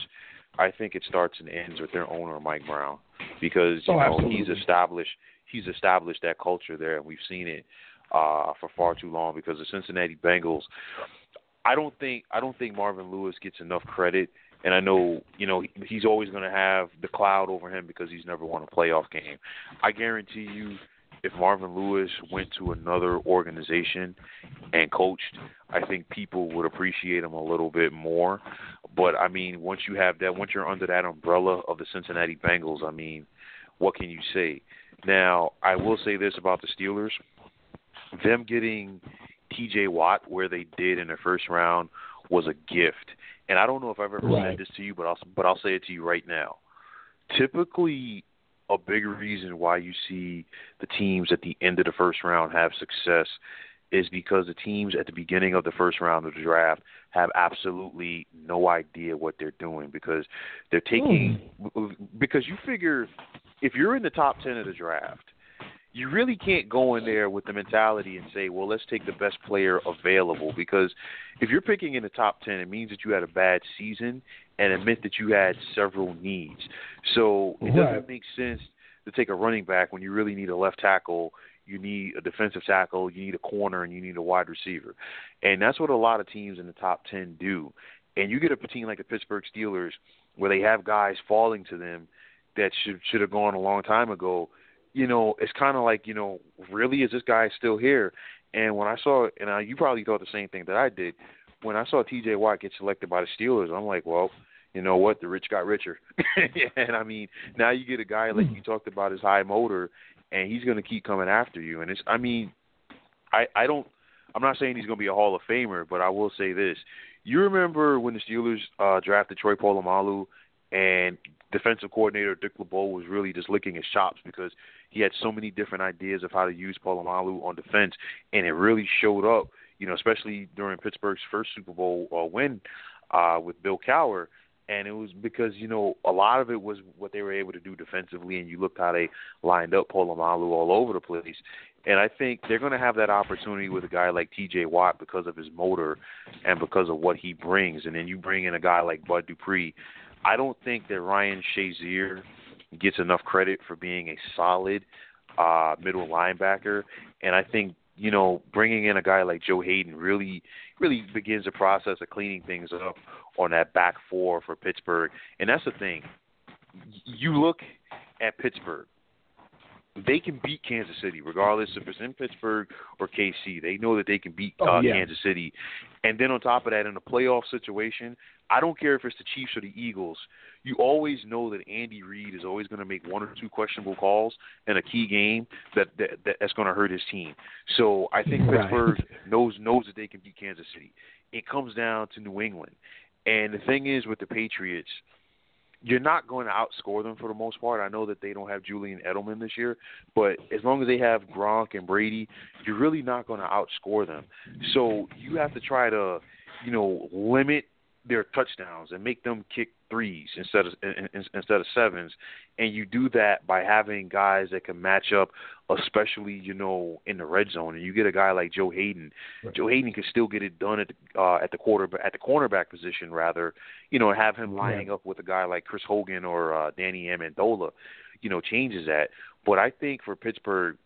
S2: I think it starts and ends with their owner, Mike Brown, because you
S3: oh,
S2: know
S3: absolutely.
S2: he's established he's established that culture there, and we've seen it uh, for far too long because the Cincinnati Bengals. I don't think I don't think Marvin Lewis gets enough credit, and I know you know he's always going to have the cloud over him because he's never won a playoff game. I guarantee you, if Marvin Lewis went to another organization and coached, I think people would appreciate him a little bit more. But I mean, once you have that, once you're under that umbrella of the Cincinnati Bengals, I mean, what can you say? Now, I will say this about the Steelers them getting T.J. Watt where they did in the first round was a gift. And I don't know if I've ever
S3: right.
S2: said this to you, but I'll but I'll say it to you right now. Typically, a big reason why you see the teams at the end of the first round have success is because the teams at the beginning of the first round of the draft have absolutely no idea what they're doing because they're taking mm. because you figure if you're in the top 10 of the draft you really can't go in there with the mentality and say, well, let's take the best player available because if you're picking in the top 10, it means that you had a bad season and it meant that you had several needs. So it doesn't make sense to take a running back when you really need a left tackle, you need a defensive tackle, you need a corner, and you need a wide receiver. And that's what a lot of teams in the top 10 do. And you get a team like the Pittsburgh Steelers where they have guys falling to them that should should have gone a long time ago – you know, it's kind of like, you know, really, is this guy still here? And when I saw, and I, you probably thought the same thing that I did, when I saw T.J. Watt get selected by the Steelers, I'm like, well, you know what? The rich got richer. and I mean, now you get a guy like you talked about his high motor, and he's going to keep coming after you. And it's, I mean, I, I don't, I'm not saying he's going to be a Hall of Famer, but I will say this: you remember when the Steelers uh, drafted Troy Polamalu, and defensive coordinator Dick LeBeau was really just licking his chops because he had so many different ideas of how to use Polamalu on defense, and it really showed up. You know, especially during Pittsburgh's first Super Bowl uh, win uh, with Bill Cowher. and it was because you know a lot of it was what they were able to do defensively, and you looked how they lined up Polamalu all over the place. And I think they're going to have that opportunity with a guy like T.J. Watt because of his motor and because of what he brings. And then you bring in a guy like Bud Dupree. I don't think that Ryan Shazier gets enough credit for being a solid uh, middle linebacker. And I think you know bringing in a guy like Joe Haden really really begins the process of cleaning things up on that back four for Pittsburgh. And that's the thing. You look at Pittsburgh. They can beat Kansas City, regardless if it's in Pittsburgh or KC. They know that they can beat
S3: oh,
S2: uh,
S3: yeah.
S2: Kansas City. And then on top of that, in a playoff situation, I don't care if it's the Chiefs or the Eagles. You always know that Andy Reid is always going to make one or two questionable calls in a key game that, that that's going to hurt his team. So I think
S3: Right.
S2: Pittsburgh knows knows that they can beat Kansas City. It comes down to New England. And the thing is with the Patriots, you're not going to outscore them for the most part. I know that they don't have Julian Edelman this year, but as long as they have Gronk and Brady, you're really not going to outscore them. So you have to try to, you know, limit their touchdowns and make them kick threes instead of in, in, instead of sevens, and you do that by having guys that can match up, especially you know in the red zone. And you get a guy like Joe Haden.
S3: Right.
S2: Joe Haden can still get it done at the, uh, at the quarter at the cornerback position rather, you know, have him lining up with a guy like Chris Hogan or uh, Danny Amendola, you know, changes that. But I think for Pittsburgh,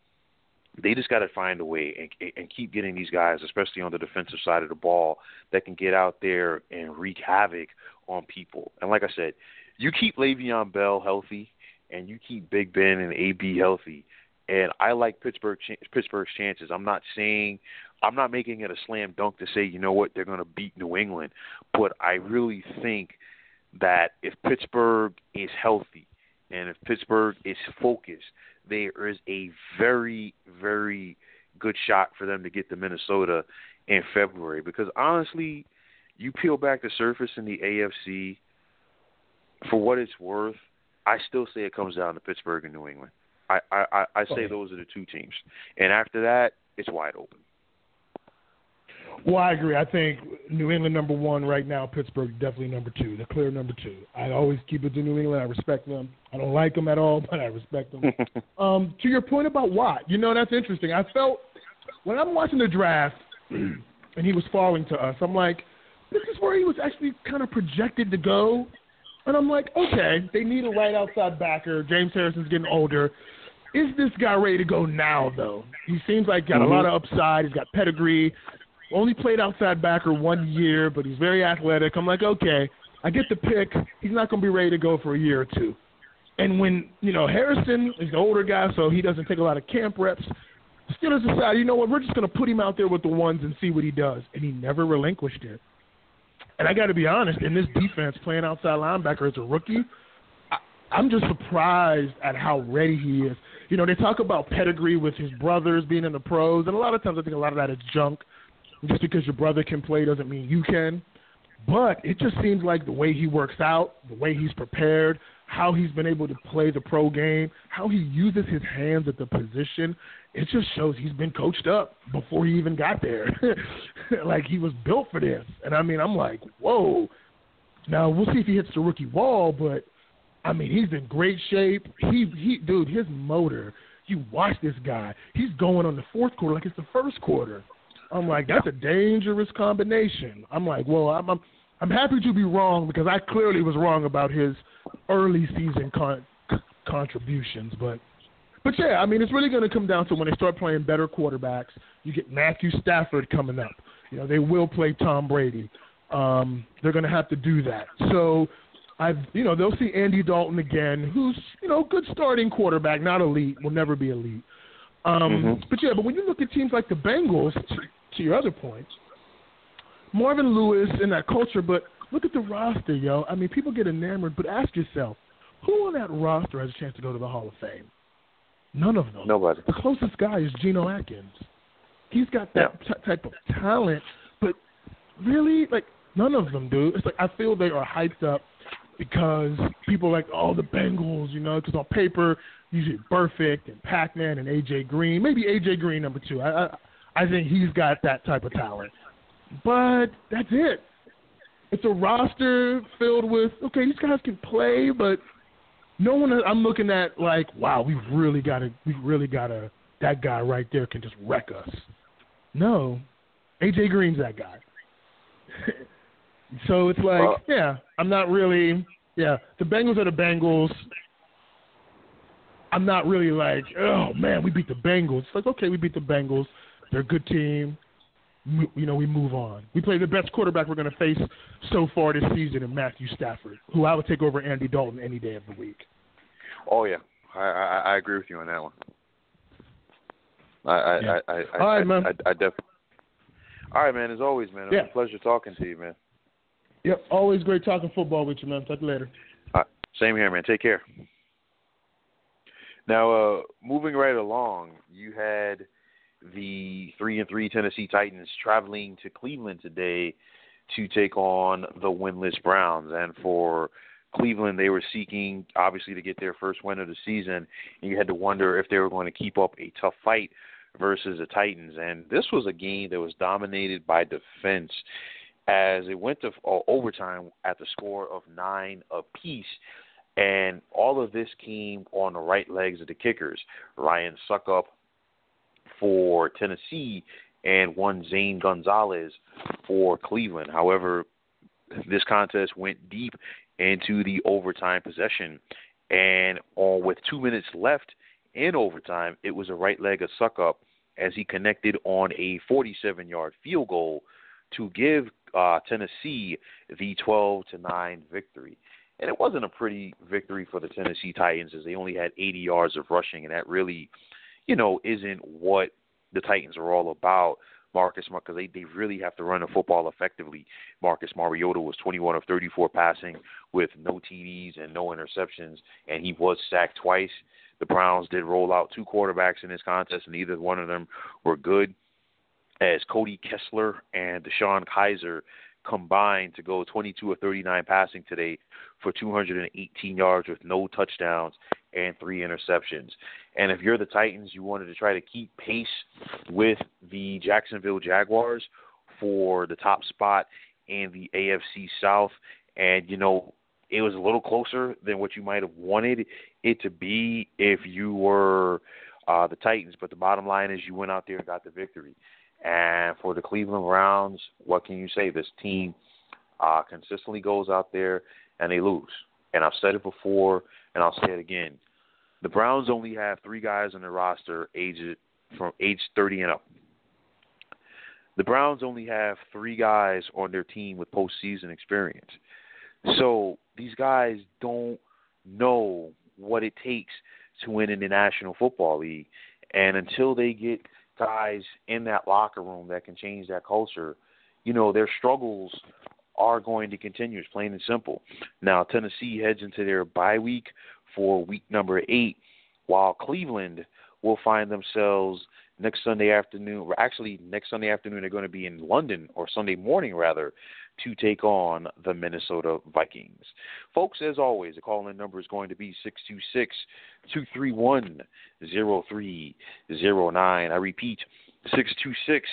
S2: they just got to find a way and, and keep getting these guys, especially on the defensive side of the ball, that can get out there and wreak havoc on people. And like I said, you keep Le'Veon Bell healthy, and you keep Big Ben and AB healthy, and I like Pittsburgh Pittsburgh's chances. I'm not saying I'm not making it a slam dunk to say you know what they're going to beat New England, but I really think that if Pittsburgh is healthy and if Pittsburgh is focused, there is a very, very good shot for them to get to Minnesota in February. Because honestly, you peel back the surface in the AFC, for what it's worth, I still say it comes down to Pittsburgh and New England. I I, I, I say those are the two teams, and after that, it's wide open.
S3: Well, I agree. I think New England number one right now, Pittsburgh definitely number two. The clear number two. I always keep it to New England. I respect them. I don't like them at all, but I respect them. um, to your point about Watt, you know that's interesting. I felt when I'm watching the draft and he was falling to us, I'm like, this is where he was actually kind of projected to go. And I'm like, okay, they need a right outside backer. James Harrison's getting older. Is this guy ready to go now, though? He seems like got a lot of upside. He's got pedigree. Only played outside backer one year, but he's very athletic. I'm like, okay, I get the pick. He's not going to be ready to go for a year or two. And when, you know, Harrison is the older guy, so he doesn't take a lot of camp reps, Steelers decided, you know what, we're just going to put him out there with the ones and see what he does. And he never relinquished it. And I got to be honest, in this defense, playing outside linebacker as a rookie, I, I'm just surprised at how ready he is. You know, they talk about pedigree with his brothers being in the pros, and a lot of times I think a lot of that is junk. Just because your brother can play doesn't mean you can. But it just seems like the way he works out, the way he's prepared, how he's been able to play the pro game, how he uses his hands at the position, it just shows he's been coached up before he even got there. like he was built for this. And I mean, I'm like, whoa. Now we'll see if he hits the rookie wall, but I mean, he's in great shape. He he dude, his motor, you watch this guy. He's going on the fourth quarter like it's the first quarter. I'm like, that's a dangerous combination. I'm like, well, I'm I'm, I'm happy to be wrong because I clearly was wrong about his early season con- contributions, but but yeah, I mean, it's really going to come down to when they start playing better quarterbacks. You get Matthew Stafford coming up. You know, they will play Tom Brady. Um, they're going to have to do that. So, I've you know they'll see Andy Dalton again, who's you know good starting quarterback, not elite, will never be elite. Um,
S2: Mhm.
S3: But yeah, but when you look at teams like the Bengals, to, to your other point, Marvin Lewis and that culture, but look at the roster, yo. I mean, people get enamored, but ask yourself, who on that roster has a chance to go to the Hall of Fame? None of them.
S2: Nobody.
S3: The closest guy is Geno Atkins. He's got that t- type of talent, but really, like none of them do. It's like I feel they are hyped up because people are like, oh, the Bengals, you know, because on paper, usually Burfict and Pac-Man and AJ Green, maybe AJ Green number two. I, I I think he's got that type of talent, but that's it. it's a roster filled with okay, these guys can play, but no one. I'm looking at like, wow, we've really got to, we really got to. That guy right there can just wreck us. No, AJ Green's that guy. so it's like, well, yeah, I'm not really. Yeah, the Bengals are the Bengals. I'm not really like, oh man, we beat the Bengals. It's like, okay, we beat the Bengals. They're a good team. You know, we move on. We play the best quarterback we're going to face so far this season in Matthew Stafford, who I would take over Andy Dalton any day of the week.
S2: Oh yeah, I I, I agree with you on that one. I I yeah. I, I,
S3: All right, man.
S2: I, I, definitely. All right, man. As always, man. It's yeah. a pleasure talking to you, man.
S3: Yep, always great talking football with you, man. Talk later.
S2: All right. Same here, man. Take care. Now, uh, moving right along, you had the three and three Tennessee Titans traveling to Cleveland today to take on the winless Browns, and for Cleveland, they were seeking obviously to get their first win of the season, and you had to wonder if they were going to keep up a tough fight versus the Titans. And this was a game that was dominated by defense as it went to uh, overtime at the score of nine apiece. And all of this came on the right legs of the kickers. Ryan Succop for Tennessee and one Zane Gonzalez for Cleveland. However, this contest went deep into the overtime possession. And on with two minutes left in overtime, it was a right leg of Succop as he connected on a 47 yard field goal to give uh, Tennessee the 12 to 9 victory. And it wasn't a pretty victory for the Tennessee Titans as they only had 80 yards of rushing, and that really, you know, isn't what the Titans are all about. Marcus because they, they really have to run the football effectively. Marcus Mariota was 21 of 34 passing with no TDs and no interceptions, and he was sacked twice. The Browns did roll out two quarterbacks in this contest, and neither one of them were good. As Cody Kessler and DeShone Kizer combined to go 22 or 39 passing today for 218 yards with no touchdowns and three interceptions. And if you're the Titans, you wanted to try to keep pace with the Jacksonville Jaguars for the top spot in the AFC South. And, you know, it was a little closer than what you might have wanted it to be if you were uh, the Titans. But the bottom line is you went out there and got the victory. And for the Cleveland Browns, what can you say? This team uh, consistently goes out there and they lose. And I've said it before, and I'll say it again. The Browns only have three guys on their roster aged from age 30 and up. The Browns only have three guys on their team with postseason experience. So these guys don't know what it takes to win in the National Football League. And until they get guys in that locker room that can change that culture, you know, their struggles are going to continue. It's plain and simple. Now, Tennessee heads into their bye week for week number eight, while Cleveland will find themselves next Sunday afternoon. Or actually, next Sunday afternoon, they're going to be in London, or Sunday morning rather, to take on the Minnesota Vikings. Folks, as always, the call in number is going to be 626 231 0309. I repeat, 626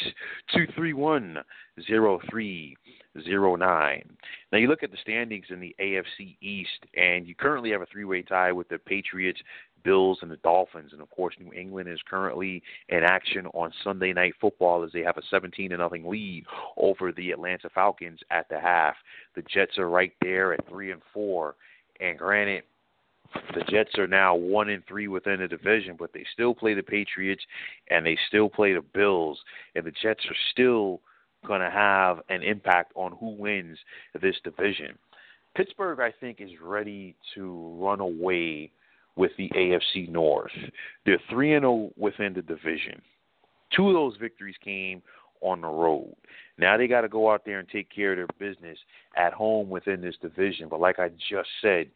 S2: 231 0309. Now, you look at the standings in the AFC East, and you currently have a three way tie with the Patriots, Bills, and the Dolphins. And of course, New England is currently in action on Sunday Night Football as they have a 17 to nothing lead over the Atlanta Falcons at the half. The Jets are right there at three and four. And granted, the Jets are now one and three within the division, but they still play the Patriots and they still play the Bills, and the Jets are still going to have an impact on who wins this division. Pittsburgh, I think, is ready to run away with the AFC North. They're three and zero oh within the division. Two of those victories came on the road. Now they got to go out there and take care of their business at home within this division. But like I just said,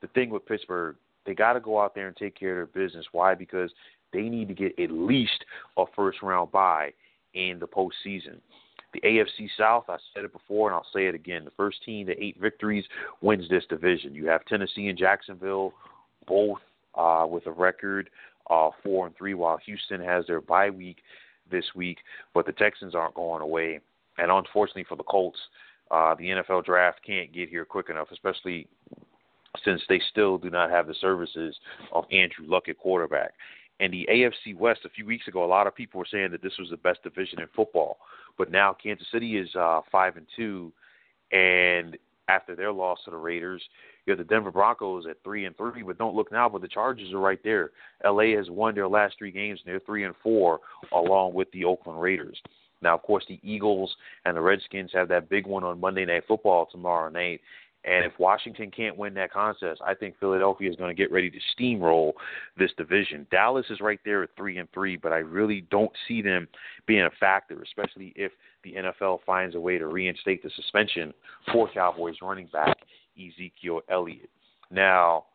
S2: the thing with Pittsburgh, they got to go out there and take care of their business. Why? Because they need to get at least a first round bye in the postseason. The AFC South, I said it before and I'll say it again. The first team to eight victories wins this division. You have Tennessee and Jacksonville, both uh, with a record uh, four and three, while Houston has their bye week this week. But the Texans aren't going away, and unfortunately for the Colts, uh, the NFL draft can't get here quick enough, especially since they still do not have the services of Andrew Luck at quarterback. And the AFC West, a few weeks ago, a lot of people were saying that this was the best division in football. But now Kansas City is uh, five and two, and after their loss to the Raiders, you have the Denver Broncos at three and three. But don't look now, but the Chargers are right there. LA has won their last three games, and they're three and four, along with the Oakland Raiders. Now, of course, the Eagles and the Redskins have that big one on Monday Night Football tomorrow night, and if Washington can't win that contest, I think Philadelphia is going to get ready to steamroll this division. Dallas is right there at three and three, but I really don't see them being a factor, especially if the NFL finds a way to reinstate the suspension for Cowboys running back Ezekiel Elliott. Now,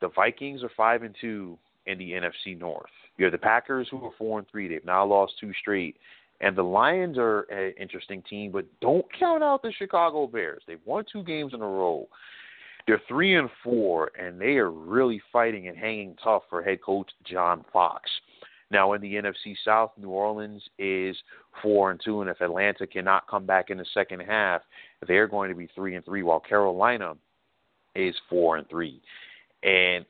S2: the Vikings are five and two in the NFC North. You have the Packers who are four and three. They've now lost two straight. And the Lions are an interesting team, but don't count out the Chicago Bears. They've won two games in a row. They're three and four, and they are really fighting and hanging tough for head coach John Fox. Now in the NFC South, New Orleans is four and two, and if Atlanta cannot come back in the second half, they're going to be three and three, while Carolina is four and three. And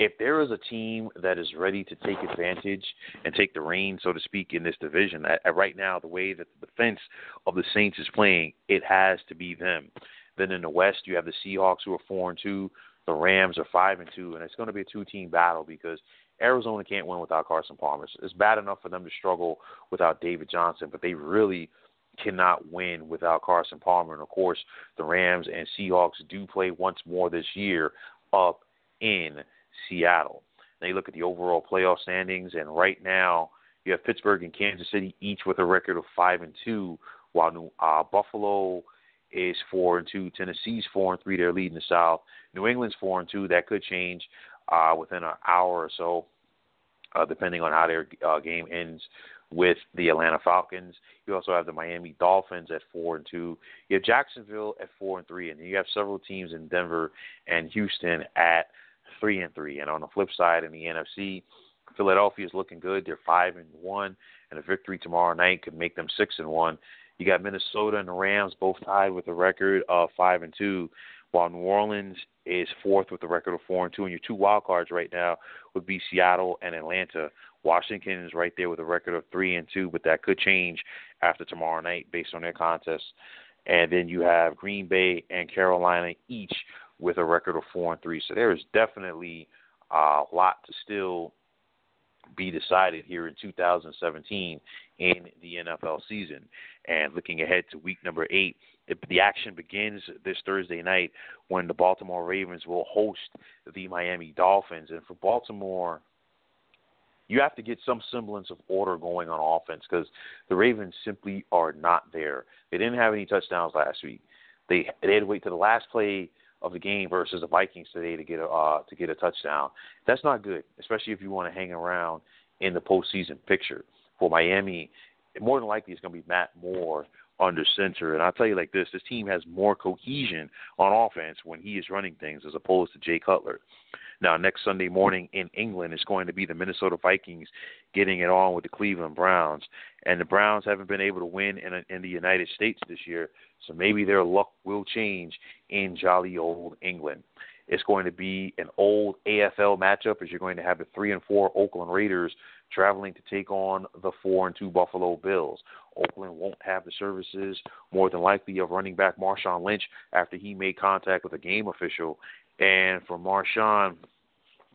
S2: if there is a team that is ready to take advantage and take the reins, so to speak, in this division, at, at right now, the way that the defense of the Saints is playing, it has to be them. Then in the West, you have the Seahawks who are four and two, the Rams are five and two, and it's going to be a two-team battle because Arizona can't win without Carson Palmer. It's bad enough for them to struggle without David Johnson, but they really cannot win without Carson Palmer. And of course, the Rams and Seahawks do play once more this year up in Seattle. You look at the overall playoff standings, and right now you have Pittsburgh and Kansas City each with a record of five and two, while New, uh, Buffalo is four and two, Tennessee's four and three. They're leading the South. New England's four and two. That could change uh, within an hour or so, uh, depending on how their uh, game ends with the Atlanta Falcons. You also have the Miami Dolphins at four and two. You have Jacksonville at four and three, and you have several teams in Denver and Houston at three and three. And on the flip side, in the NFC, Philadelphia is looking good. They're five and one, and a victory tomorrow night could make them six and one. You got Minnesota and the Rams both tied with a record of five and two, while New Orleans is fourth with a record of four and two. And your two wild cards right now would be Seattle and Atlanta. Washington is right there with a record of three and two, but that could change after tomorrow night based on their contest. And then you have Green Bay and Carolina each with a record of four and three. So there is definitely a lot to still be decided here in 2017 in the NFL season. And looking ahead to week number eight, the action begins this Thursday night when the Baltimore Ravens will host the Miami Dolphins. And for Baltimore, you have to get some semblance of order going on offense because the Ravens simply are not there. They didn't have any touchdowns last week. They they had to wait to the last play of the game versus the Vikings today to get a uh, to get a touchdown. That's not good, especially if you want to hang around in the postseason picture. For Miami, more than likely it's going to be Matt Moore under center. And I'll tell you like this: this team has more cohesion on offense when he is running things as opposed to Jay Cutler. Now, next Sunday morning in England, it's going to be the Minnesota Vikings getting it on with the Cleveland Browns. And the Browns haven't been able to win in, in the United States this year, so maybe their luck will change in jolly old England. It's going to be an old AFL matchup as you're going to have the three and four Oakland Raiders traveling to take on the four and two Buffalo Bills. Oakland won't have the services, more than likely, of running back Marshawn Lynch after he made contact with a game official. And for Marshawn,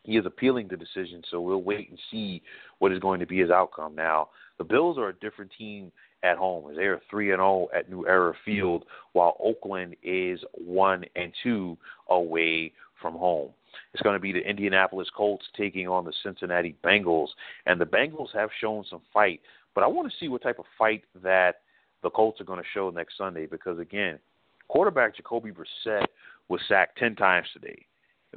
S2: he is appealing the decision, so we'll wait and see what is going to be his outcome. Now, the Bills are a different team at home as they are three and zero oh at New Era Field, while Oakland is one and two away from home. It's going to be the Indianapolis Colts taking on the Cincinnati Bengals, and the Bengals have shown some fight, but I want to see what type of fight that the Colts are going to show next Sunday because again, quarterback Jacoby Brissett was sacked ten times today.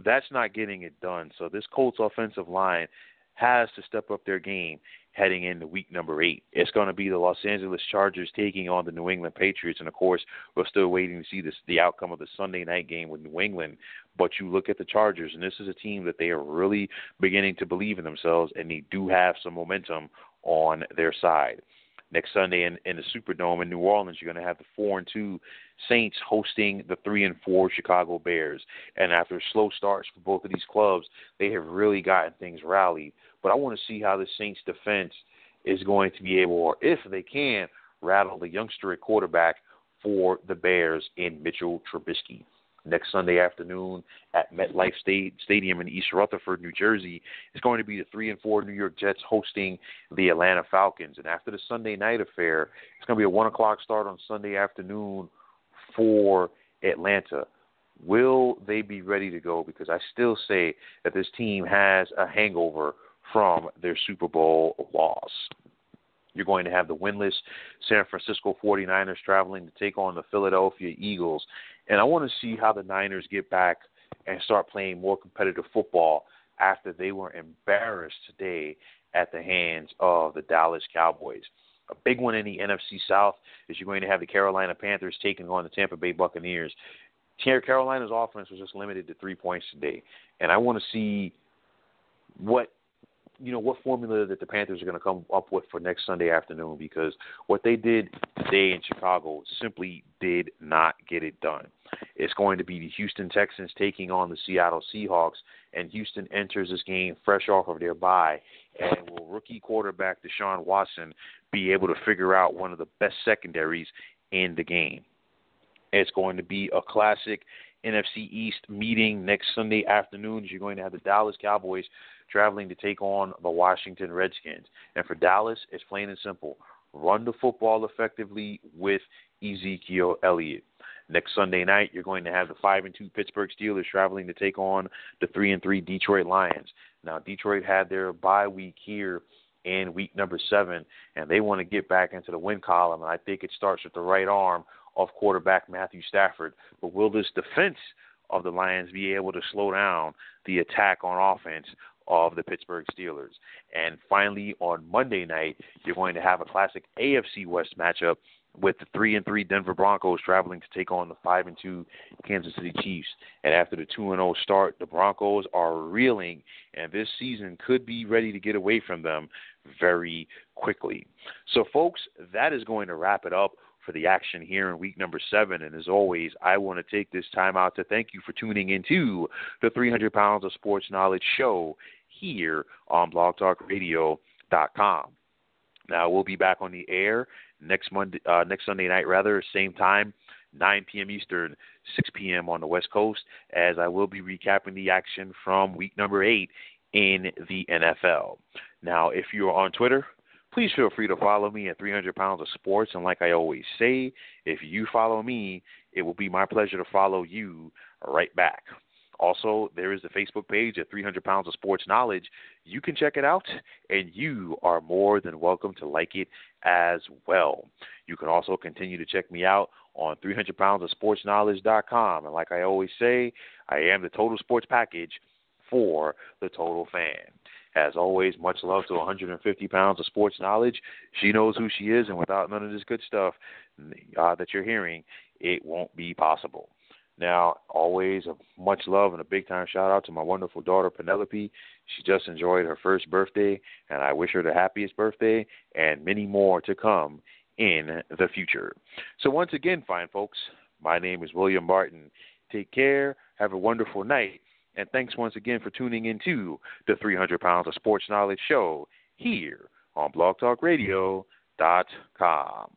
S2: That's not getting it done. So this Colts offensive line has to step up their game heading into week number eight. It's going to be the Los Angeles Chargers taking on the New England Patriots, and of course, we're still waiting to see this, the outcome of the Sunday night game with New England. But you look at the Chargers, and this is a team that they are really beginning to believe in themselves, and they do have some momentum on their side. Next Sunday in, in the Superdome in New Orleans, you're going to have the four and two Saints hosting the three and four Chicago Bears. And after slow starts for both of these clubs, they have really gotten things rallied. But I want to see how the Saints defense is going to be able, or if they can, rattle the youngster at quarterback for the Bears in Mitchell Trubisky next Sunday afternoon at MetLife Stadium in East Rutherford, New Jersey. It's going to be the three and four New York Jets hosting the Atlanta Falcons. And after the Sunday night affair, it's going to be a one o'clock start on Sunday afternoon for Atlanta. Will they be ready to go? Because I still say that this team has a hangover from their Super Bowl loss. You're going to have the winless San Francisco 49ers traveling to take on the Philadelphia Eagles. And I want to see how the Niners get back and start playing more competitive football after they were embarrassed today at the hands of the Dallas Cowboys. A big one in the NFC South is you're going to have the Carolina Panthers taking on the Tampa Bay Buccaneers. Carolina's offense was just limited to three points today, and I want to see what you know what formula that the Panthers are going to come up with for next Sunday afternoon because what they did today in Chicago simply did not get it done. It's going to be the Houston Texans taking on the Seattle Seahawks, and Houston enters this game fresh off of their bye. And will rookie quarterback Deshaun Watson be able to figure out one of the best secondaries in the game? It's going to be a classic NFC East meeting next Sunday afternoon. You're going to have the Dallas Cowboys traveling to take on the Washington Redskins. And for Dallas, it's plain and simple run the football effectively with Ezekiel Elliott. Next Sunday night, you're going to have the five and two Pittsburgh Steelers traveling to take on the three and three Detroit Lions. Now, Detroit had their bye week here in week number seven, and they want to get back into the win column. And I think it starts with the right arm of quarterback Matthew Stafford. But will this defense of the Lions be able to slow down the attack on offense of the Pittsburgh Steelers. And finally, on Monday night, you're going to have a classic AFC West matchup with the three and three Denver Broncos traveling to take on the five and two Kansas City Chiefs. And after the two and zero oh start, the Broncos are reeling, and this season could be ready to get away from them very quickly. So, folks, that is going to wrap it up for the action here in week number seven. And as always, I want to take this time out to thank you for tuning into the 300 Pounds of Sports Knowledge show here on blogtalkradio.com. Now, we'll be back on the air next Monday, uh, next Sunday night, rather, same time, 9 p.m. Eastern, 6 p.m. on the West Coast, as I will be recapping the action from week number eight in the NFL. Now, if you are on Twitter, please feel free to follow me at 300 Pounds of Sports. And like I always say, if you follow me, it will be my pleasure to follow you right back. Also, there is the Facebook page at 300 Pounds of Sports Knowledge. You can check it out, and you are more than welcome to like it as well. You can also continue to check me out on 300pounds of sports knowledge.com. And like I always say, I am the total sports package for the total fan. As always, much love to 150 pounds of sports knowledge. She knows who she is, and without none of this good stuff uh, that you're hearing, it won't be possible. Now, always a much love and a big time shout out to my wonderful daughter Penelope. She just enjoyed her first birthday, and I wish her the happiest birthday and many more to come in the future. So, once again, fine folks, my name is William Martin. Take care, have a wonderful night, and thanks once again for tuning into the 300 Pounds of Sports Knowledge Show here on blogtalkradio.com.